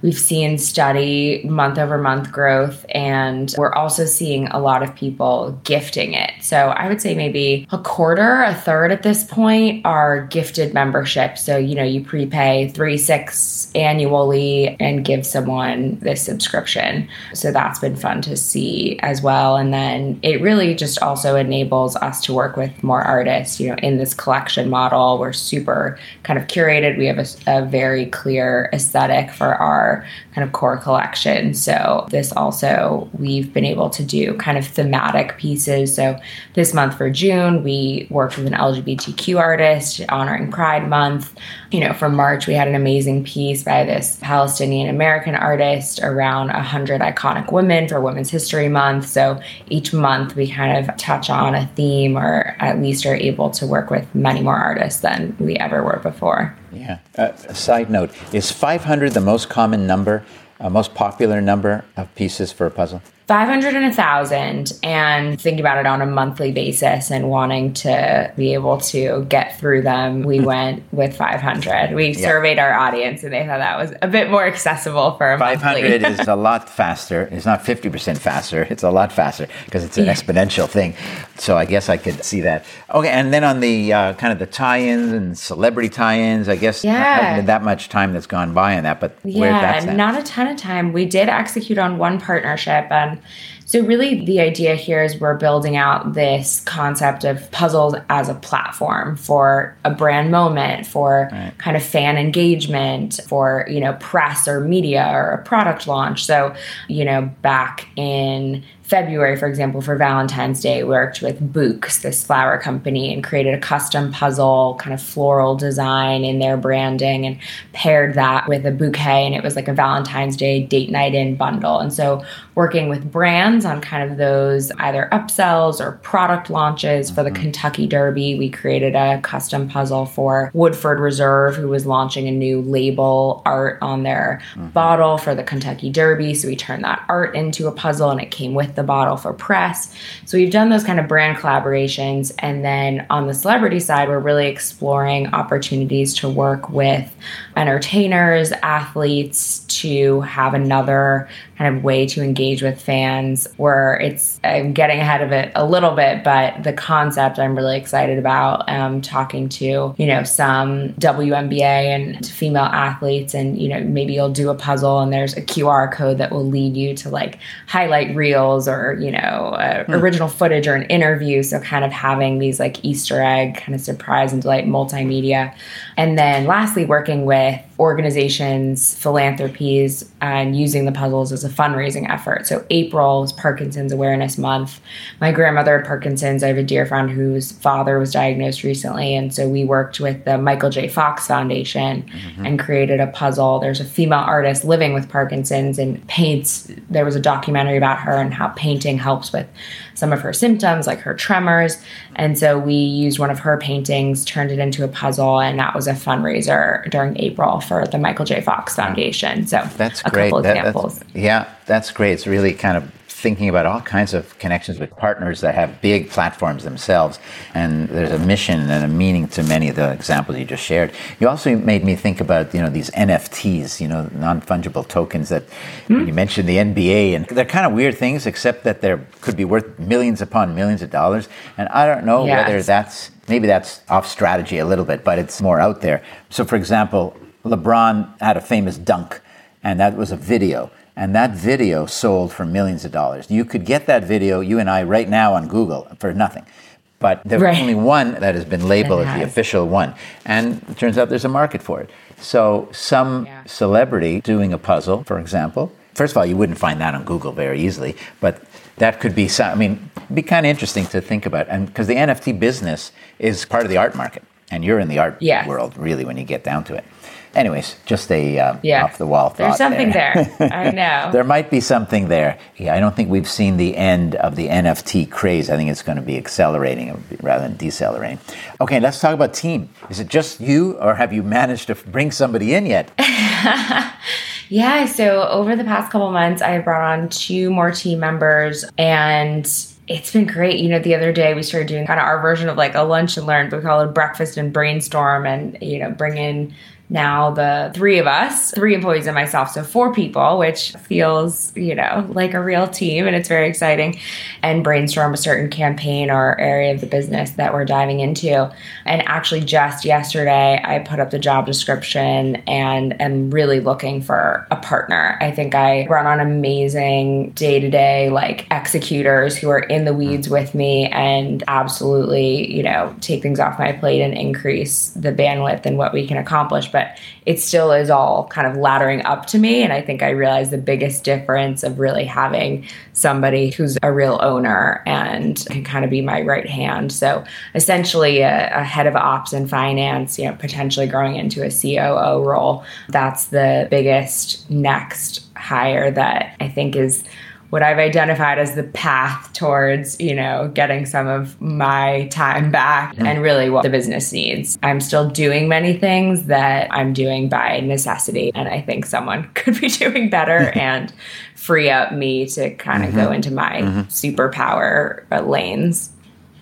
We've seen steady month over month growth, and we're also seeing a lot of people gifting it. So I would say maybe a quarter, a third at this point are gifted memberships. So, you know, you prepay three, six annually and give someone this subscription. So that's been fun to see as well. And then it really just also enables us to work with more artists, you know, in this collection model. We're super kind of curated. We have a, a very clear aesthetic for our our kind of core collection. So this also we've been able to do kind of thematic pieces. So this month for June, we worked with an LGBTQ artist honoring Pride Month. You know, for March, we had an amazing piece by this Palestinian American artist around 100 iconic women for Women's History Month. So each month we kind of touch on a theme or at least are able to work with many more artists than we ever were before. Yeah. Uh, side note Is 500 the most common number, uh, most popular number of pieces for a puzzle? 500 and a 1000 and thinking about it on a monthly basis and wanting to be able to get through them we hmm. went with 500 we yeah. surveyed our audience and they thought that was a bit more accessible for a 500 is a lot faster it's not 50% faster it's a lot faster because it's an yeah. exponential thing so i guess i could see that okay and then on the uh, kind of the tie-ins and celebrity tie-ins i guess yeah. not that much time that's gone by on that but yeah not a ton of time we did execute on one partnership and so, really, the idea here is we're building out this concept of puzzles as a platform for a brand moment, for right. kind of fan engagement, for, you know, press or media or a product launch. So, you know, back in February, for example, for Valentine's Day, worked with Bouqs, this flower company, and created a custom puzzle, kind of floral design in their branding, and paired that with a bouquet. And it was like a Valentine's Day date night in bundle. And so, working with brands on kind of those either upsells or product launches for the mm-hmm. Kentucky Derby, we created a custom puzzle for Woodford Reserve, who was launching a new label art on their mm-hmm. bottle for the Kentucky Derby. So, we turned that art into a puzzle, and it came with the bottle for press. So we've done those kind of brand collaborations. And then on the celebrity side, we're really exploring opportunities to work with entertainers, athletes to have another kind of way to engage with fans where it's I'm getting ahead of it a little bit, but the concept I'm really excited about. Um, talking to you know some WNBA and female athletes, and you know maybe you'll do a puzzle and there's a QR code that will lead you to like highlight reels or, you know, uh, original footage or an interview. So kind of having these like Easter egg kind of surprise and delight multimedia. And then lastly, working with there organizations, philanthropies, and using the puzzles as a fundraising effort. So April is Parkinson's Awareness Month. My grandmother had Parkinson's. I have a dear friend whose father was diagnosed recently, and so we worked with the Michael J. Fox Foundation mm-hmm. and created a puzzle. There's a female artist living with Parkinson's and paints. There was a documentary about her and how painting helps with some of her symptoms, like her tremors. And so we used one of her paintings, turned it into a puzzle, and that was a fundraiser during April for the Michael J. Fox Foundation. So that's a great. couple that, examples. yeah, that's great. It's really kind of thinking about all kinds of connections with partners that have big platforms themselves. And there's a mission and a meaning to many of the examples you just shared. You also made me think about, you know, these NFTs, you know, non-fungible tokens that mm. you mentioned the NBA and they're kind of weird things except that they could be worth millions upon millions of dollars. And I don't know yes. whether that's maybe that's off strategy a little bit, but it's more out there. So for example, LeBron had a famous dunk and that was a video and that video sold for millions of dollars. You could get that video, you and I, right now on Google for nothing. But there's right. only one that has been labeled as the official one. And it turns out there's a market for it. So, some yeah. celebrity doing a puzzle, for example, first of all, you wouldn't find that on Google very easily, but that could be, some, I mean, be kind of interesting to think about. And because the NFT business is part of the art market, and you're in the art yeah. world, really, when you get down to it. Anyways, just a uh, yeah. off the wall thought. There's something there. there. I know. there might be something there. Yeah, I don't think we've seen the end of the NFT craze. I think it's going to be accelerating rather than decelerating. Okay, let's talk about team. Is it just you, or have you managed to bring somebody in yet? yeah. So over the past couple months, I brought on two more team members, and it's been great. You know, the other day we started doing kind of our version of like a lunch and learn, but we call it breakfast and brainstorm and, you know, bring in now the three of us, three employees and myself, so four people, which feels, you know, like a real team and it's very exciting, and brainstorm a certain campaign or area of the business that we're diving into. And actually, just yesterday, I put up the job description and am really looking for a partner. I think I run on amazing day to day, like executors who are in the weeds mm. with me and absolutely, you know, take things off my plate and increase the bandwidth and what we can accomplish. But but it still is all kind of laddering up to me. And I think I realized the biggest difference of really having somebody who's a real owner and can kind of be my right hand. So essentially, a, a head of ops and finance, you know, potentially growing into a COO role. That's the biggest next hire that I think is what I've identified as the path towards, you know, getting some of my time back mm-hmm. and really what the business needs. I'm still doing many things that I'm doing by necessity. And I think someone could be doing better and free up me to kind of mm-hmm. go into my mm-hmm. superpower lanes.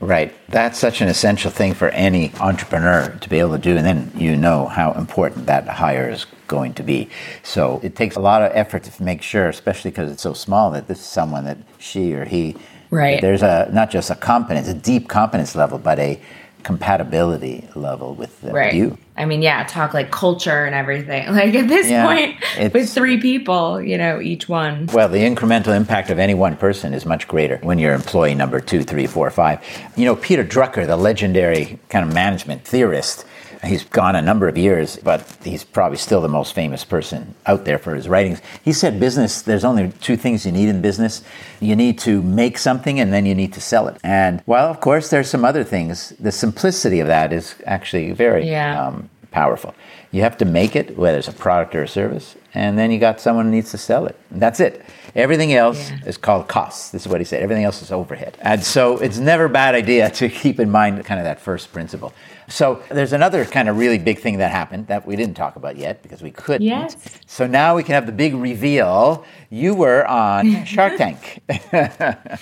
Right. That's such an essential thing for any entrepreneur to be able to do. And then you know how important that hire is going to be. So it takes a lot of effort to make sure, especially because it's so small, that this is someone that she or he, right. there's a not just a competence, a deep competence level, but a compatibility level with, uh, right. you. I mean, yeah, talk like culture and everything. Like at this yeah, point, with three people, you know, each one. Well, the incremental impact of any one person is much greater when you're employee number two, three, four, five. You know, Peter Drucker, the legendary kind of management theorist, He's gone a number of years, but he's probably still the most famous person out there for his writings. He said, Business, there's only two things you need in business you need to make something and then you need to sell it. And while, of course, there's some other things. The simplicity of that is actually very yeah. um, powerful. You have to make it, whether it's a product or a service, and then you got someone who needs to sell it. That's it. Everything else yeah. is called costs. This is what he said. Everything else is overhead. And so it's never a bad idea to keep in mind kind of that first principle. So there's another kind of really big thing that happened that we didn't talk about yet because we couldn't. Yes. So now we can have the big reveal. You were on Shark Tank. yes,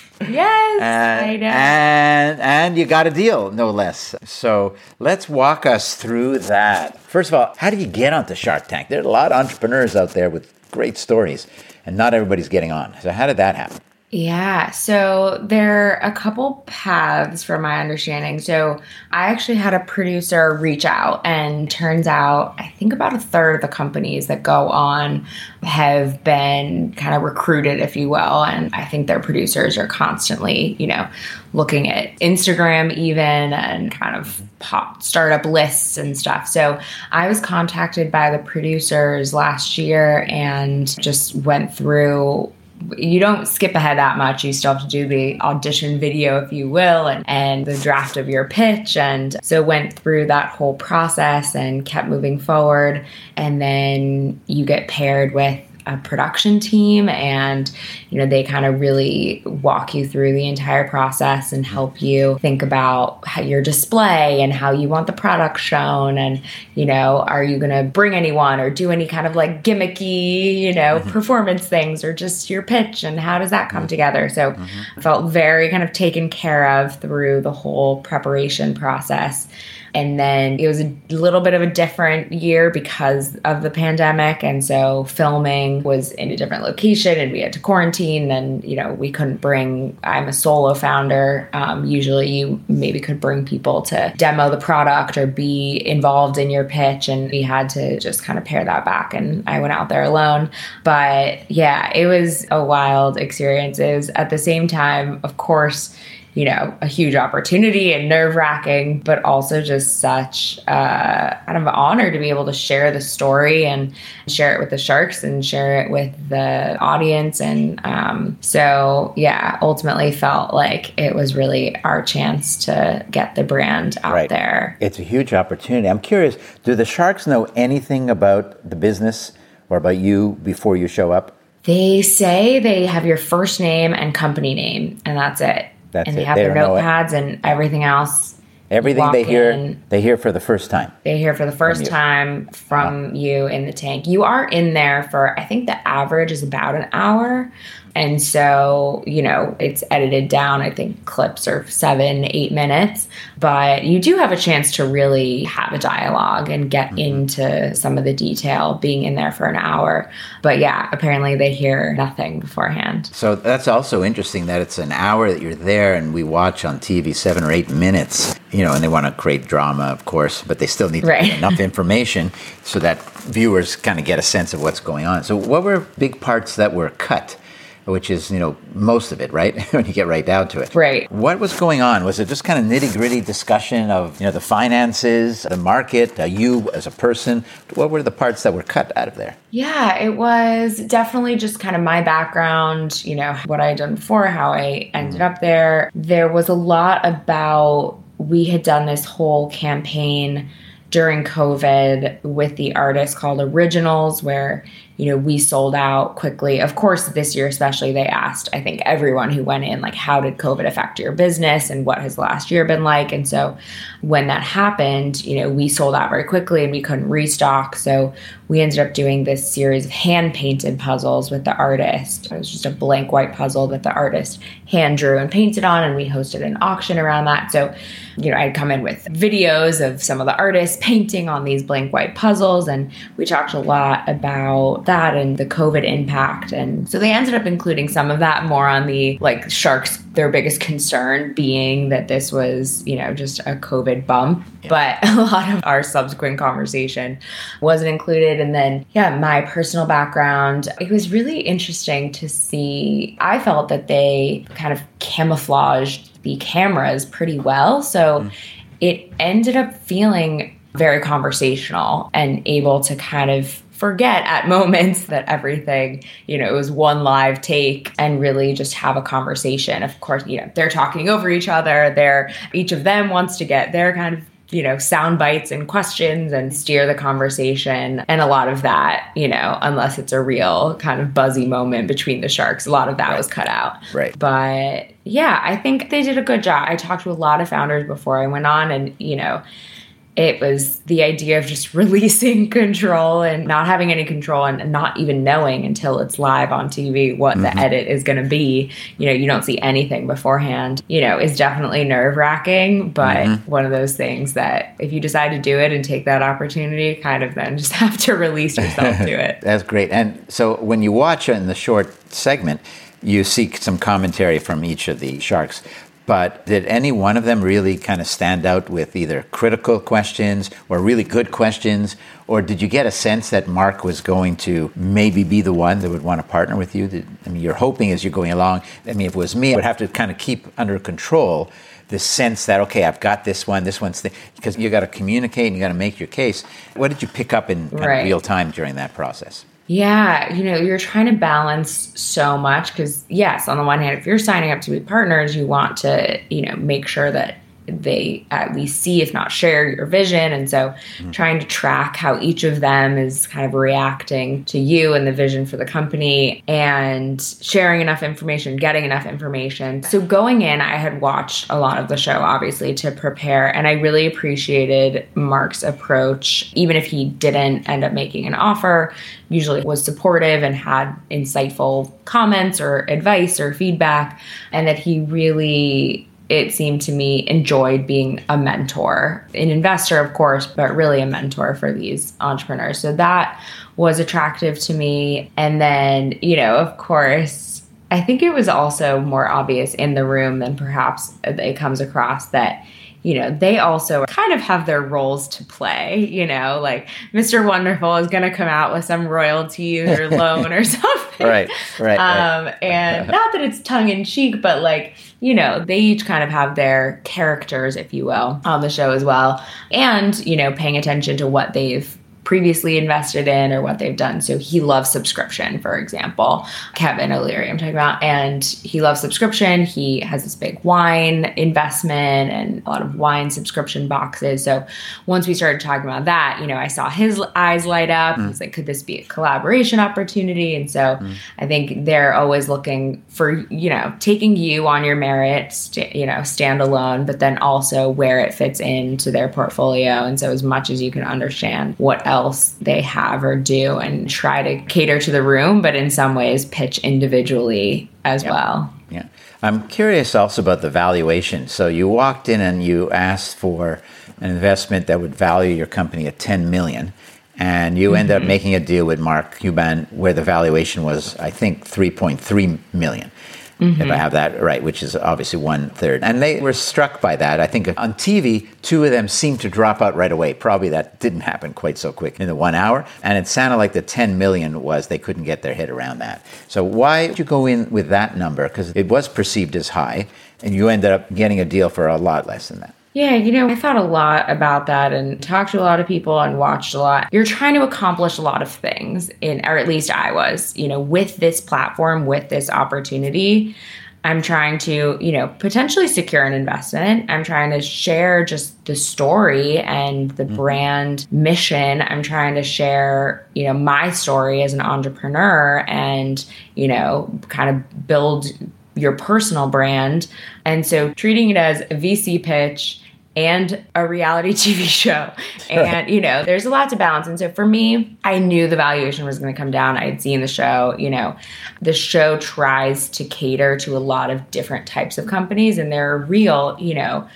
and, I know. And, and you got a deal, no less. So let's walk us through that. First of all, how do you get onto Shark Tank? There are a lot of entrepreneurs out there with great stories, and not everybody's getting on. So how did that happen? Yeah, so there are a couple paths from my understanding. So I actually had a producer reach out, and turns out I think about a third of the companies that go on have been kind of recruited, if you will. And I think their producers are constantly, you know, looking at Instagram even and kind of pop startup lists and stuff. So I was contacted by the producers last year and just went through you don't skip ahead that much. You still have to do the audition video, if you will, and, and the draft of your pitch. And so went through that whole process and kept moving forward. And then you get paired with a production team and you know they kind of really walk you through the entire process and help you think about how your display and how you want the product shown and you know are you going to bring anyone or do any kind of like gimmicky you know mm-hmm. performance things or just your pitch and how does that come mm-hmm. together so mm-hmm. I felt very kind of taken care of through the whole preparation process and then it was a little bit of a different year because of the pandemic. And so filming was in a different location and we had to quarantine. And, you know, we couldn't bring, I'm a solo founder. Um, usually you maybe could bring people to demo the product or be involved in your pitch. And we had to just kind of pare that back. And I went out there alone. But yeah, it was a wild experience. It was at the same time, of course, you know, a huge opportunity and nerve wracking, but also just such uh, kind of an honor to be able to share the story and share it with the sharks and share it with the audience. And um, so, yeah, ultimately felt like it was really our chance to get the brand out right. there. It's a huge opportunity. I'm curious, do the sharks know anything about the business or about you before you show up? They say they have your first name and company name, and that's it. That's and they it. have they their notepads and everything else. Everything they hear, in, they hear for the first time. They hear for the first from time from ah. you in the tank. You are in there for, I think the average is about an hour. And so, you know, it's edited down. I think clips are seven, eight minutes, but you do have a chance to really have a dialogue and get mm-hmm. into some of the detail being in there for an hour. But yeah, apparently they hear nothing beforehand. So that's also interesting that it's an hour that you're there and we watch on TV seven or eight minutes, you know, and they want to create drama, of course, but they still need right. enough information so that viewers kind of get a sense of what's going on. So, what were big parts that were cut? Which is you know most of it, right? when you get right down to it. Right. What was going on? Was it just kind of nitty gritty discussion of you know the finances, the market, uh, you as a person? What were the parts that were cut out of there? Yeah, it was definitely just kind of my background. You know what I had done before, how I ended up there. There was a lot about we had done this whole campaign during COVID with the artist called Originals, where you know, we sold out quickly. Of course, this year especially, they asked, I think, everyone who went in, like, how did COVID affect your business and what has last year been like? And so when that happened, you know, we sold out very quickly and we couldn't restock. So we ended up doing this series of hand painted puzzles with the artist. It was just a blank white puzzle that the artist hand drew and painted on, and we hosted an auction around that. So, you know, I'd come in with videos of some of the artists painting on these blank white puzzles, and we talked a lot about that and the COVID impact. And so they ended up including some of that more on the like sharks, their biggest concern being that this was, you know, just a COVID bump. But a lot of our subsequent conversation wasn't included. And then, yeah, my personal background, it was really interesting to see. I felt that they kind of camouflaged the cameras pretty well. So mm. it ended up feeling very conversational and able to kind of forget at moments that everything, you know, it was one live take and really just have a conversation. Of course, you know, they're talking over each other. They're each of them wants to get their kind of you know, sound bites and questions and steer the conversation. And a lot of that, you know, unless it's a real kind of buzzy moment between the sharks, a lot of that right. was cut out. Right. But yeah, I think they did a good job. I talked to a lot of founders before I went on, and, you know, it was the idea of just releasing control and not having any control and not even knowing until it's live on TV what mm-hmm. the edit is going to be. You know, you don't see anything beforehand, you know, is definitely nerve wracking, but mm-hmm. one of those things that if you decide to do it and take that opportunity, kind of then just have to release yourself to it. That's great. And so when you watch in the short segment, you seek some commentary from each of the sharks. But did any one of them really kind of stand out with either critical questions or really good questions? Or did you get a sense that Mark was going to maybe be the one that would want to partner with you? I mean, you're hoping as you're going along. I mean, if it was me, I would have to kind of keep under control the sense that, okay, I've got this one, this one's the, because you got to communicate and you got to make your case. What did you pick up in right. real time during that process? Yeah, you know, you're trying to balance so much because, yes, on the one hand, if you're signing up to be partners, you want to, you know, make sure that they at least see, if not share, your vision. And so mm-hmm. trying to track how each of them is kind of reacting to you and the vision for the company and sharing enough information, getting enough information. So going in, I had watched a lot of the show, obviously, to prepare. And I really appreciated Mark's approach, even if he didn't end up making an offer, usually was supportive and had insightful comments or advice or feedback. And that he really it seemed to me enjoyed being a mentor, an investor, of course, but really a mentor for these entrepreneurs. So that was attractive to me. And then, you know, of course, I think it was also more obvious in the room than perhaps it comes across that you know, they also kind of have their roles to play. You know, like Mr. Wonderful is going to come out with some royalties or loan or something. Right, right. Um, right. and not that it's tongue in cheek, but like, you know, they each kind of have their characters, if you will, on the show as well. And, you know, paying attention to what they've previously invested in or what they've done. So he loves subscription, for example. Kevin O'Leary, I'm talking about, and he loves subscription. He has this big wine investment and a lot of wine subscription boxes. So once we started talking about that, you know, I saw his eyes light up. Mm. He's like, could this be a collaboration opportunity? And so mm. I think they're always looking for, you know, taking you on your merits, st- you know, standalone, but then also where it fits into their portfolio. And so as much as you can understand what else else they have or do and try to cater to the room, but in some ways pitch individually as yeah. well. Yeah. I'm curious also about the valuation. So you walked in and you asked for an investment that would value your company at 10 million and you mm-hmm. end up mm-hmm. making a deal with Mark Cuban where the valuation was I think 3.3 million mm-hmm. if I have that right, which is obviously one third. And they were struck by that. I think on TV, two of them seemed to drop out right away. Probably that didn't happen quite so quick in the one hour. And it sounded like the 10 million was they couldn't get their head around that. So why did you go in with that number? Because it was perceived as high, and you ended up getting a deal for a lot less than that. Yeah, you know, I thought a lot about that and talked to a lot of people and watched a lot. You're trying to accomplish a lot of things in or at least I was, you know, with this platform, with this opportunity. I'm trying to, you know, potentially secure an investment. I'm trying to share just the story and the mm-hmm. brand mission. I'm trying to share, you know, my story as an entrepreneur and, you know, kind of build your personal brand. And so treating it as a VC pitch and a reality TV show. And, you know, there's a lot to balance. And so for me, I knew the valuation was going to come down. I had seen the show, you know, the show tries to cater to a lot of different types of companies, and they're real, you know,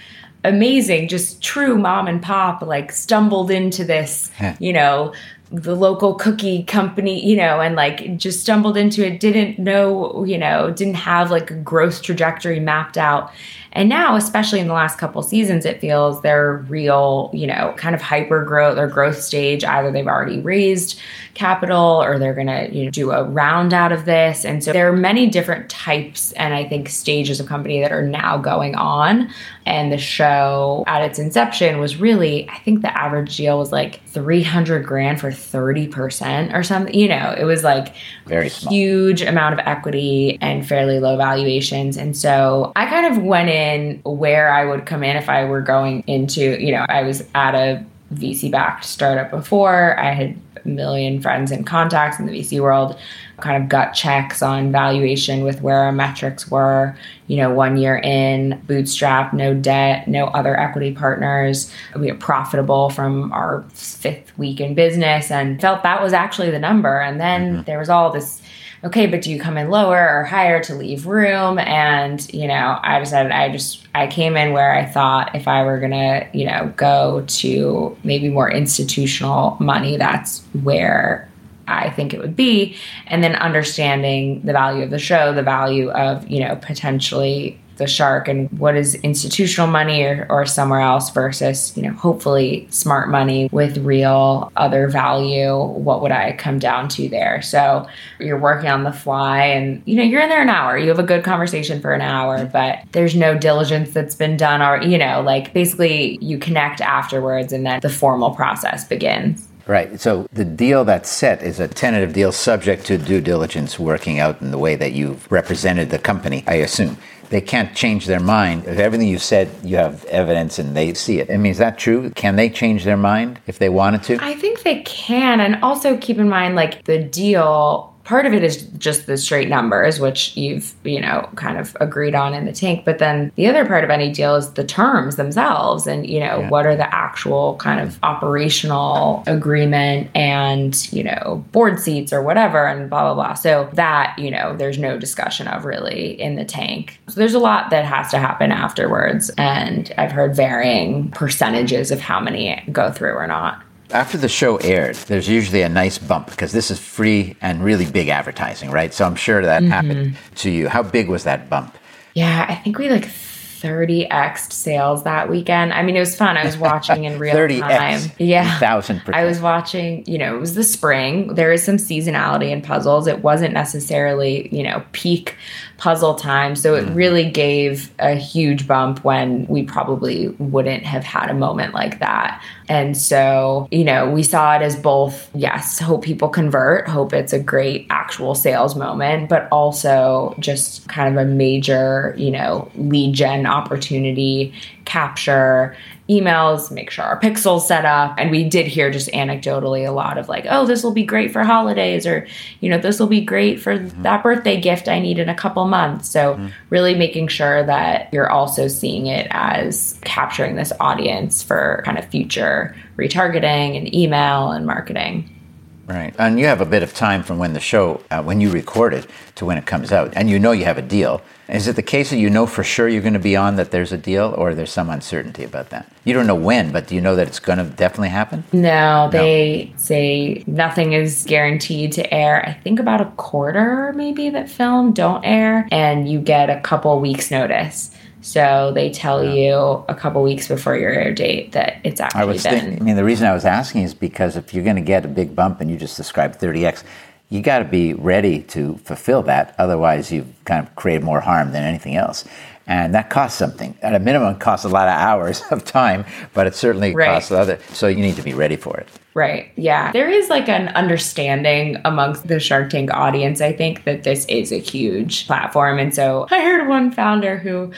amazing, just true mom and pop, like stumbled into this, you know, the local cookie company, you know, and like just stumbled into it, didn't know, you know, didn't have like a growth trajectory mapped out. And now, especially in the last couple seasons, it feels they're real, you know, kind of hyper growth or growth stage. Either they've already raised capital or they're going to you know, do a round out of this. And so there are many different types and I think stages of company that are now going on. And the show at its inception was really, I think the average deal was like 300 grand for 30% or something. You know, it was like very small. huge amount of equity and fairly low valuations. And so I kind of went in where I would come in if I were going into, you know, I was at a VC backed startup before. I had a million friends and contacts in the VC world, kind of gut checks on valuation with where our metrics were, you know, one year in, bootstrap, no debt, no other equity partners. We were profitable from our fifth week in business and felt that was actually the number. And then mm-hmm. there was all this okay, but do you come in lower or higher to leave room? And, you know, I decided I just, I came in where I thought if I were going to, you know, go to maybe more institutional money, that's where I think it would be. And then understanding the value of the show, the value of, you know, potentially the shark and what is institutional money or, or somewhere else versus you know hopefully smart money with real other value what would i come down to there? So you're working on the fly and you know you're in there an hour. You have a good conversation for an hour but there's no diligence that's been done or you know like basically you connect afterwards and then the formal process begins Right. So the deal that's set is a tentative deal subject to due diligence working out in the way that you've represented the company, I assume they can't change their mind. If everything you said, you have evidence and they see it. I mean, is that true? Can they change their mind if they wanted to? I think they can. And also keep in mind, like, the deal part of it is just the straight numbers, which you've, you know, kind of agreed on in the tank. But then the other part of any deal is the terms themselves and, you know, yeah. what are the actual kind of operational agreement and, you know, board seats or whatever and blah, blah, blah. So that, you know, there's no discussion of really in the tank. So there's a lot that has to happen afterwards. And I've heard varying percentages of how many go through or not. After the show aired, there's usually a nice bump because this is free and really big advertising, right? So I'm sure that mm-hmm. happened to you. How big was that bump? Yeah, I think we like 30x sales that weekend. I mean, it was fun. I was watching in real 30x, time. Yeah. Thousand I was watching, you know, it was the spring. There is some seasonality in puzzles. It wasn't necessarily, you know, peak puzzle time. So it mm. really gave a huge bump when we probably wouldn't have had a moment like that. And so, you know, we saw it as both, yes, hope people convert, hope it's a great actual sales moment, but also just kind of a major, you know, lead gen opportunity, capture emails, make sure our pixels set up. And we did hear just anecdotally a lot of like, oh, this will be great for holidays, or, you know, this will be great for mm-hmm. that birthday gift I need in a couple months. So, mm-hmm. really making sure that you're also seeing it as capturing this audience for kind of future retargeting and email and marketing. Right. And you have a bit of time from when the show, uh, when you record it to when it comes out, and you know you have a deal. Is it the case that you know for sure you're going to be on that there's a deal, or there's some uncertainty about that? You don't know when, but do you know that it's going to definitely happen? No, they no. say nothing is guaranteed to air. I think about a quarter maybe that film don't air, and you get a couple weeks notice. So they tell yeah. you a couple weeks before your air date that it's actually I was been. Thinking, I mean, the reason I was asking is because if you're going to get a big bump and you just described 30x, you got to be ready to fulfill that. Otherwise, you kind of create more harm than anything else. And that costs something. At a minimum, it costs a lot of hours of time, but it certainly right. costs other. So you need to be ready for it. Right. Yeah. There is like an understanding amongst the Shark Tank audience, I think, that this is a huge platform. And so I heard one founder who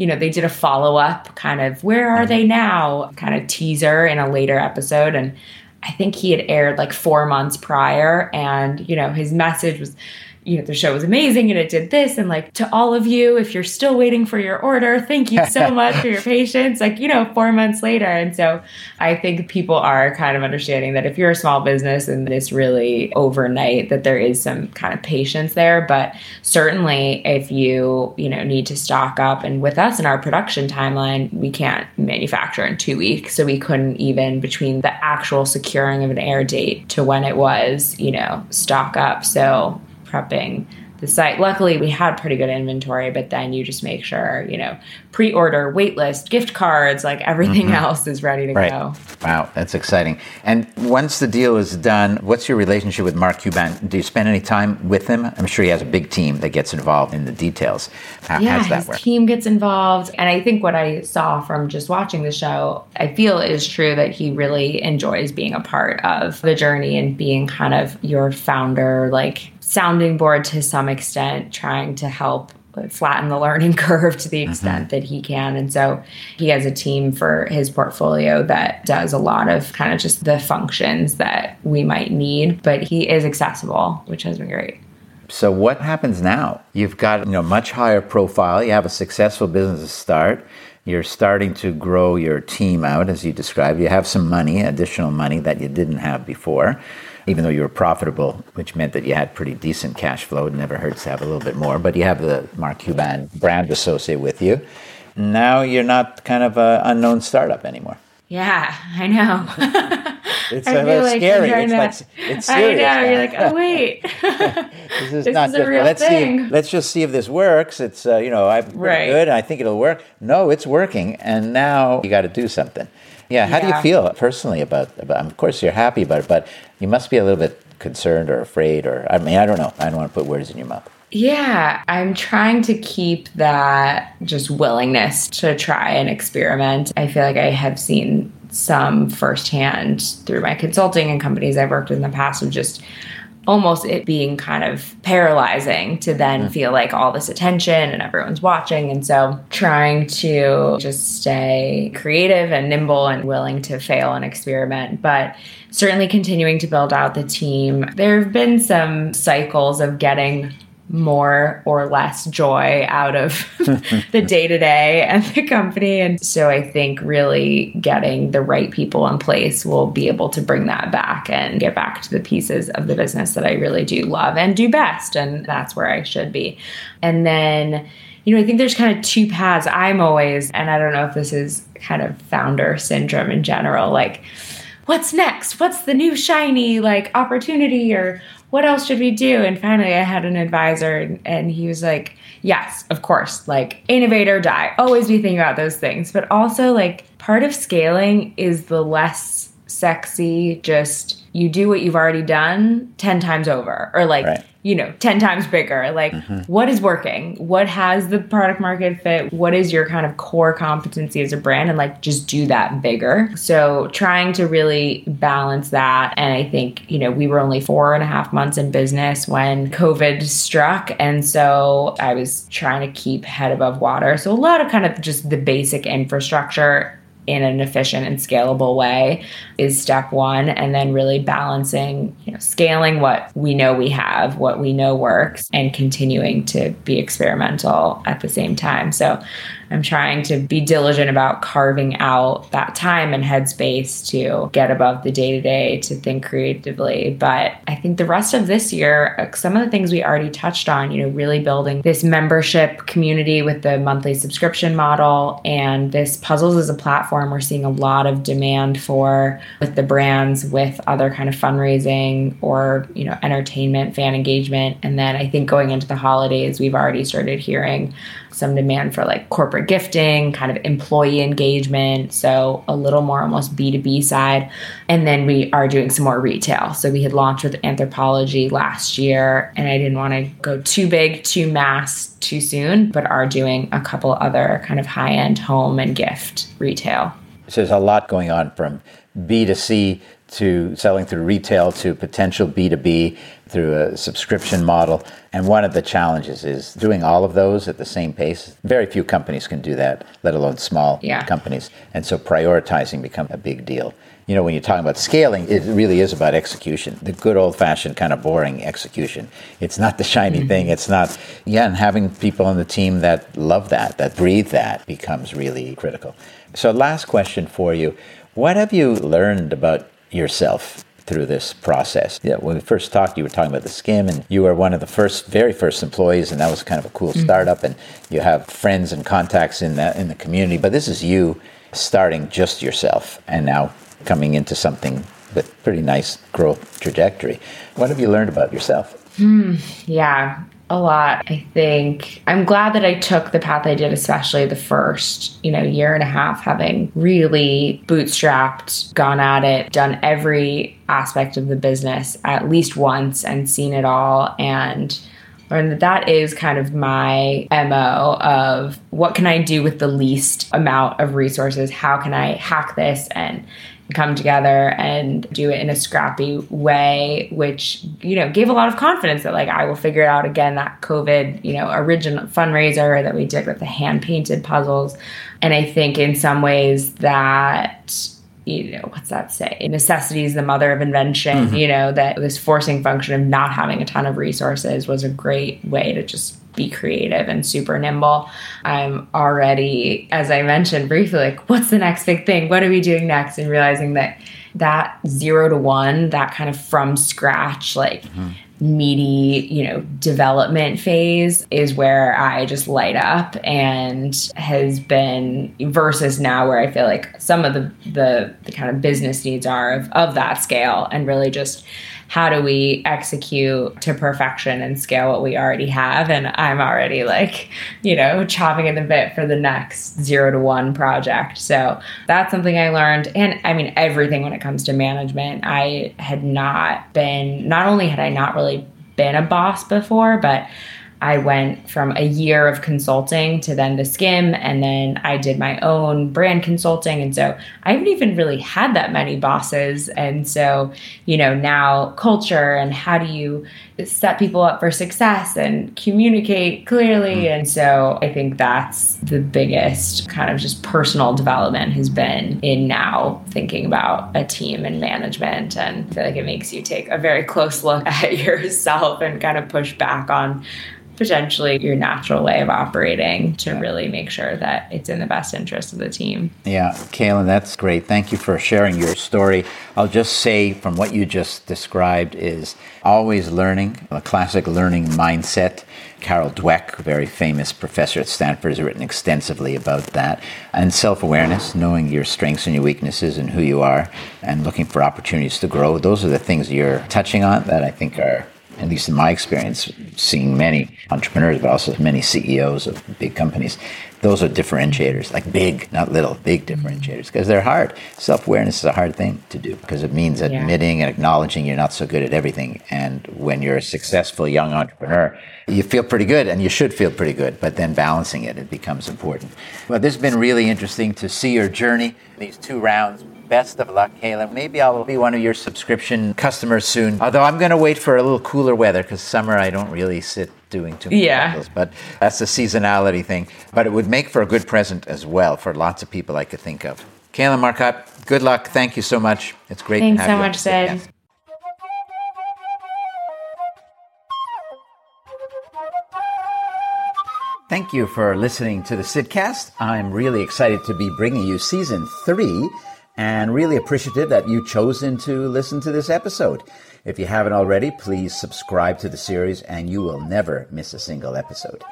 you know, they did a follow up kind of where are mm-hmm. they now kind of teaser in a later episode. And I think he had aired like four months prior. And, you know, his message was, you know, the show was amazing and it did this. And like to all of you, if you're still waiting for your order, thank you so much for your patience. Like, you know, four months later. And so I think people are kind of understanding that if you're a small business and it's really overnight, that there is some kind of patience there. But certainly if you, you know, need to stock up and with us in our production timeline, we can't manufacture in two weeks. So we couldn't even between the actual securing of an air date to when it was, you know, stock up. So prepping the site. Luckily, we had pretty good inventory, but then you just make sure, you know, pre order, waitlist, gift cards, like everything mm-hmm. else is ready to right. go. Wow, that's exciting. And once the deal is done, what's your relationship with Mark Cuban? Do you spend any time with him? I'm sure he has a big team that gets involved in the details. How, yeah, his work? team gets involved. And I think what I saw from just watching the show, I feel is true that he really enjoys being a part of the journey and being kind of your founder, like sounding board to some extent, trying to help flatten the learning curve to the extent mm-hmm. that he can. And so he has a team for his portfolio that does a lot of kind of just the functions that we might need, but he is accessible, which has been great. So what happens now? You've got you know much higher profile. You have a successful business to start. You're starting to grow your team out, as you described. You have some money, additional money that you didn't have before, even though you were profitable, which meant that you had pretty decent cash flow. It never hurts to have a little bit more. But you have the Mark Cuban brand associated with you. Now you're not kind of an unknown startup anymore. Yeah, I know. it's a little like scary. It's, like, it's serious. I know. You're like, oh wait, this is this not is just. let's thing. see. Let's just see if this works. It's uh, you know, I'm right. good. I think it'll work. No, it's working, and now you got to do something. Yeah. How yeah. do you feel personally about, about? Of course, you're happy about it, but you must be a little bit concerned or afraid, or I mean, I don't know. I don't want to put words in your mouth. Yeah, I'm trying to keep that just willingness to try and experiment. I feel like I have seen some firsthand through my consulting and companies I've worked with in the past of just almost it being kind of paralyzing to then mm. feel like all this attention and everyone's watching. And so trying to just stay creative and nimble and willing to fail and experiment, but certainly continuing to build out the team. There have been some cycles of getting more or less joy out of the day to day and the company. And so I think really getting the right people in place will be able to bring that back and get back to the pieces of the business that I really do love and do best. And that's where I should be. And then, you know, I think there's kind of two paths. I'm always, and I don't know if this is kind of founder syndrome in general, like, what's next? What's the new shiny like opportunity or what else should we do? And finally, I had an advisor, and, he was like, Yes, of course, like innovate or die. Always be thinking about those things. But also, like, part of scaling is the less sexy, just you do what you've already done 10 times over, or like, right you know 10 times bigger. Like mm-hmm. what is working? What has the product market fit? What is your kind of core competency as a brand? And like just do that bigger. So trying to really balance that. And i think you know we were only four and a half months in business when covid struck. And so i was trying to keep head above water. So a lot of kind of just the basic infrastructure in an efficient and scalable way is step one. And then really balancing you know scaling what we know we have what we know works and continuing to be experimental at the same time. So I'm trying to be diligent about carving out that time and headspace to get above the day to day, to think creatively. But I think the rest of this year, uh, some of the things we already touched on, you know, really building this membership community with the monthly subscription model and this Puzzles as a platform, we're seeing a lot of demand for with the brands, with other kind of fundraising or, you know, entertainment, fan engagement. And then I think going into the holidays, we've already started hearing some demand for like corporate gifting, kind of employee engagement. So a little more almost B2B side. And then we are doing some more retail. So we had launched with Anthropologie last year, and I didn't want to go too big, too mass too soon, but are doing a couple other kind of high end home and gift retail. So there's a lot going on from B2C to selling through retail to potential B2B through a subscription model. And one of the challenges is doing all of those at the same pace. Very few companies can do that, let alone small yeah. companies. And so prioritizing becomes a big deal. You know, when you're talking about scaling, it really is about execution, the good old fashioned kind of boring execution. It's not the shiny mm-hmm. thing. It's not, yeah, and having people on the team that love that, that breathe that becomes really critical. So, last question for you. What have you learned about yourself through this process. Yeah, when we first talked, you were talking about the Skimm, and you were one of the first, very first employees, and that was kind of a cool mm-hmm. startup. And you have friends and contacts in that in the community. But this is you starting just yourself, and now coming into something with pretty nice growth trajectory. What have you learned about yourself? Mm, yeah, a lot. I think I'm glad that I took the path I did, especially the first, you know, year and a half, having really bootstrapped, gone at it, done every aspect of the business at least once and seen it all and learned that that is kind of my MO of what can I do with the least amount of resources? How can I hack this and come together and do it in a scrappy way, which, you know, gave a lot of confidence that like I will figure it out again, that COVID, you know, original fundraiser that we did with the hand painted puzzles. And I think in some ways that you know, what's that say? Necessity is the mother of invention. Mm-hmm. You know, that this forcing function of not having a ton of resources was a great way to just be creative and super nimble. I'm already, as I mentioned briefly, like, what's the next big thing? What are we doing next? And realizing that that zero to one, that kind of from scratch, like mm-hmm meaty, you know, development phase is where I just light up and has been versus now where I feel like some of the the, the kind of business needs are of, of that scale and really just how do we execute to perfection and scale what we already have? And i'm already like you know chopping at the bit for the next zero to one project. So that's something i learned. And i mean everything when it comes to management. I had not been not only had i not really been a boss before but I went from a year of consulting to then the Skimm, and then I did my own brand consulting. And so I haven't even really had that many bosses. And so, you know, now culture and how do you set people up for success and communicate clearly. Mm. And so I think that's the biggest kind of just personal development has been in now thinking about a team and management. And I feel like it makes you take a very close look at yourself and kind of push back on potentially your natural way of operating to really make sure that it's in the best interest of the team. Yeah, Kaylin, that's great. Thank you for sharing your story. I'll just say from what you just described is always learning, a classic learning mindset. Carol Dweck, a very famous professor at Stanford, has written extensively about that. And self awareness, knowing your strengths and your weaknesses and who you are, and looking for opportunities to grow. Those are the things you're touching on that I think are at least in my experience, seeing many entrepreneurs, but also many CEOs of big companies, those are differentiators, like big, not little, big differentiators, because they're hard. Self awareness is a hard thing to do because it means admitting yeah. and acknowledging you're not so good at everything. And when you're a successful young entrepreneur, you feel pretty good and you should feel pretty good, but then balancing it, it becomes important. Well, this has been really interesting to see your journey, these two rounds best of luck, Kaylin. Maybe I'll be one of your subscription customers soon. Although I'm going to wait for a little cooler weather because summer I don't really sit doing too many yeah. But that's a seasonality thing. But it would make for a good present as well for lots of people I could think of. Kaylin Marcotte, good luck. Thank you so much. It's great Thanks so much, Syd. Thank you for listening to the Sydcast. I'm really excited to be bringing you season three and really appreciative that you've chosen to listen to this episode. If you haven't already, please subscribe to the series and you will never miss a single episode.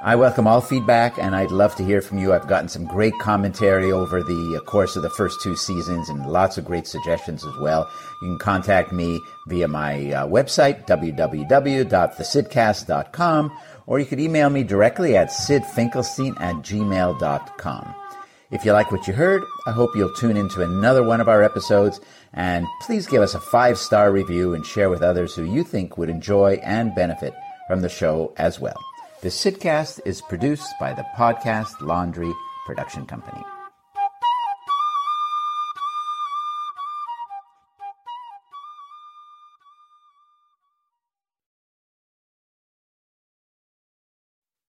I welcome all feedback and I'd love to hear from you. I've gotten some great commentary over the course of the first two seasons and lots of great suggestions as well. You can contact me via my uh, website, www.thesydcast.com, or you could email me directly at sydfinkelstein at gmail.com. If you like what you heard, I hope you'll tune into another one of our episodes and please give us a five star review and share with others who you think would enjoy and benefit from the show as well. The Sydcast is produced by the Podcast Laundry Production Company.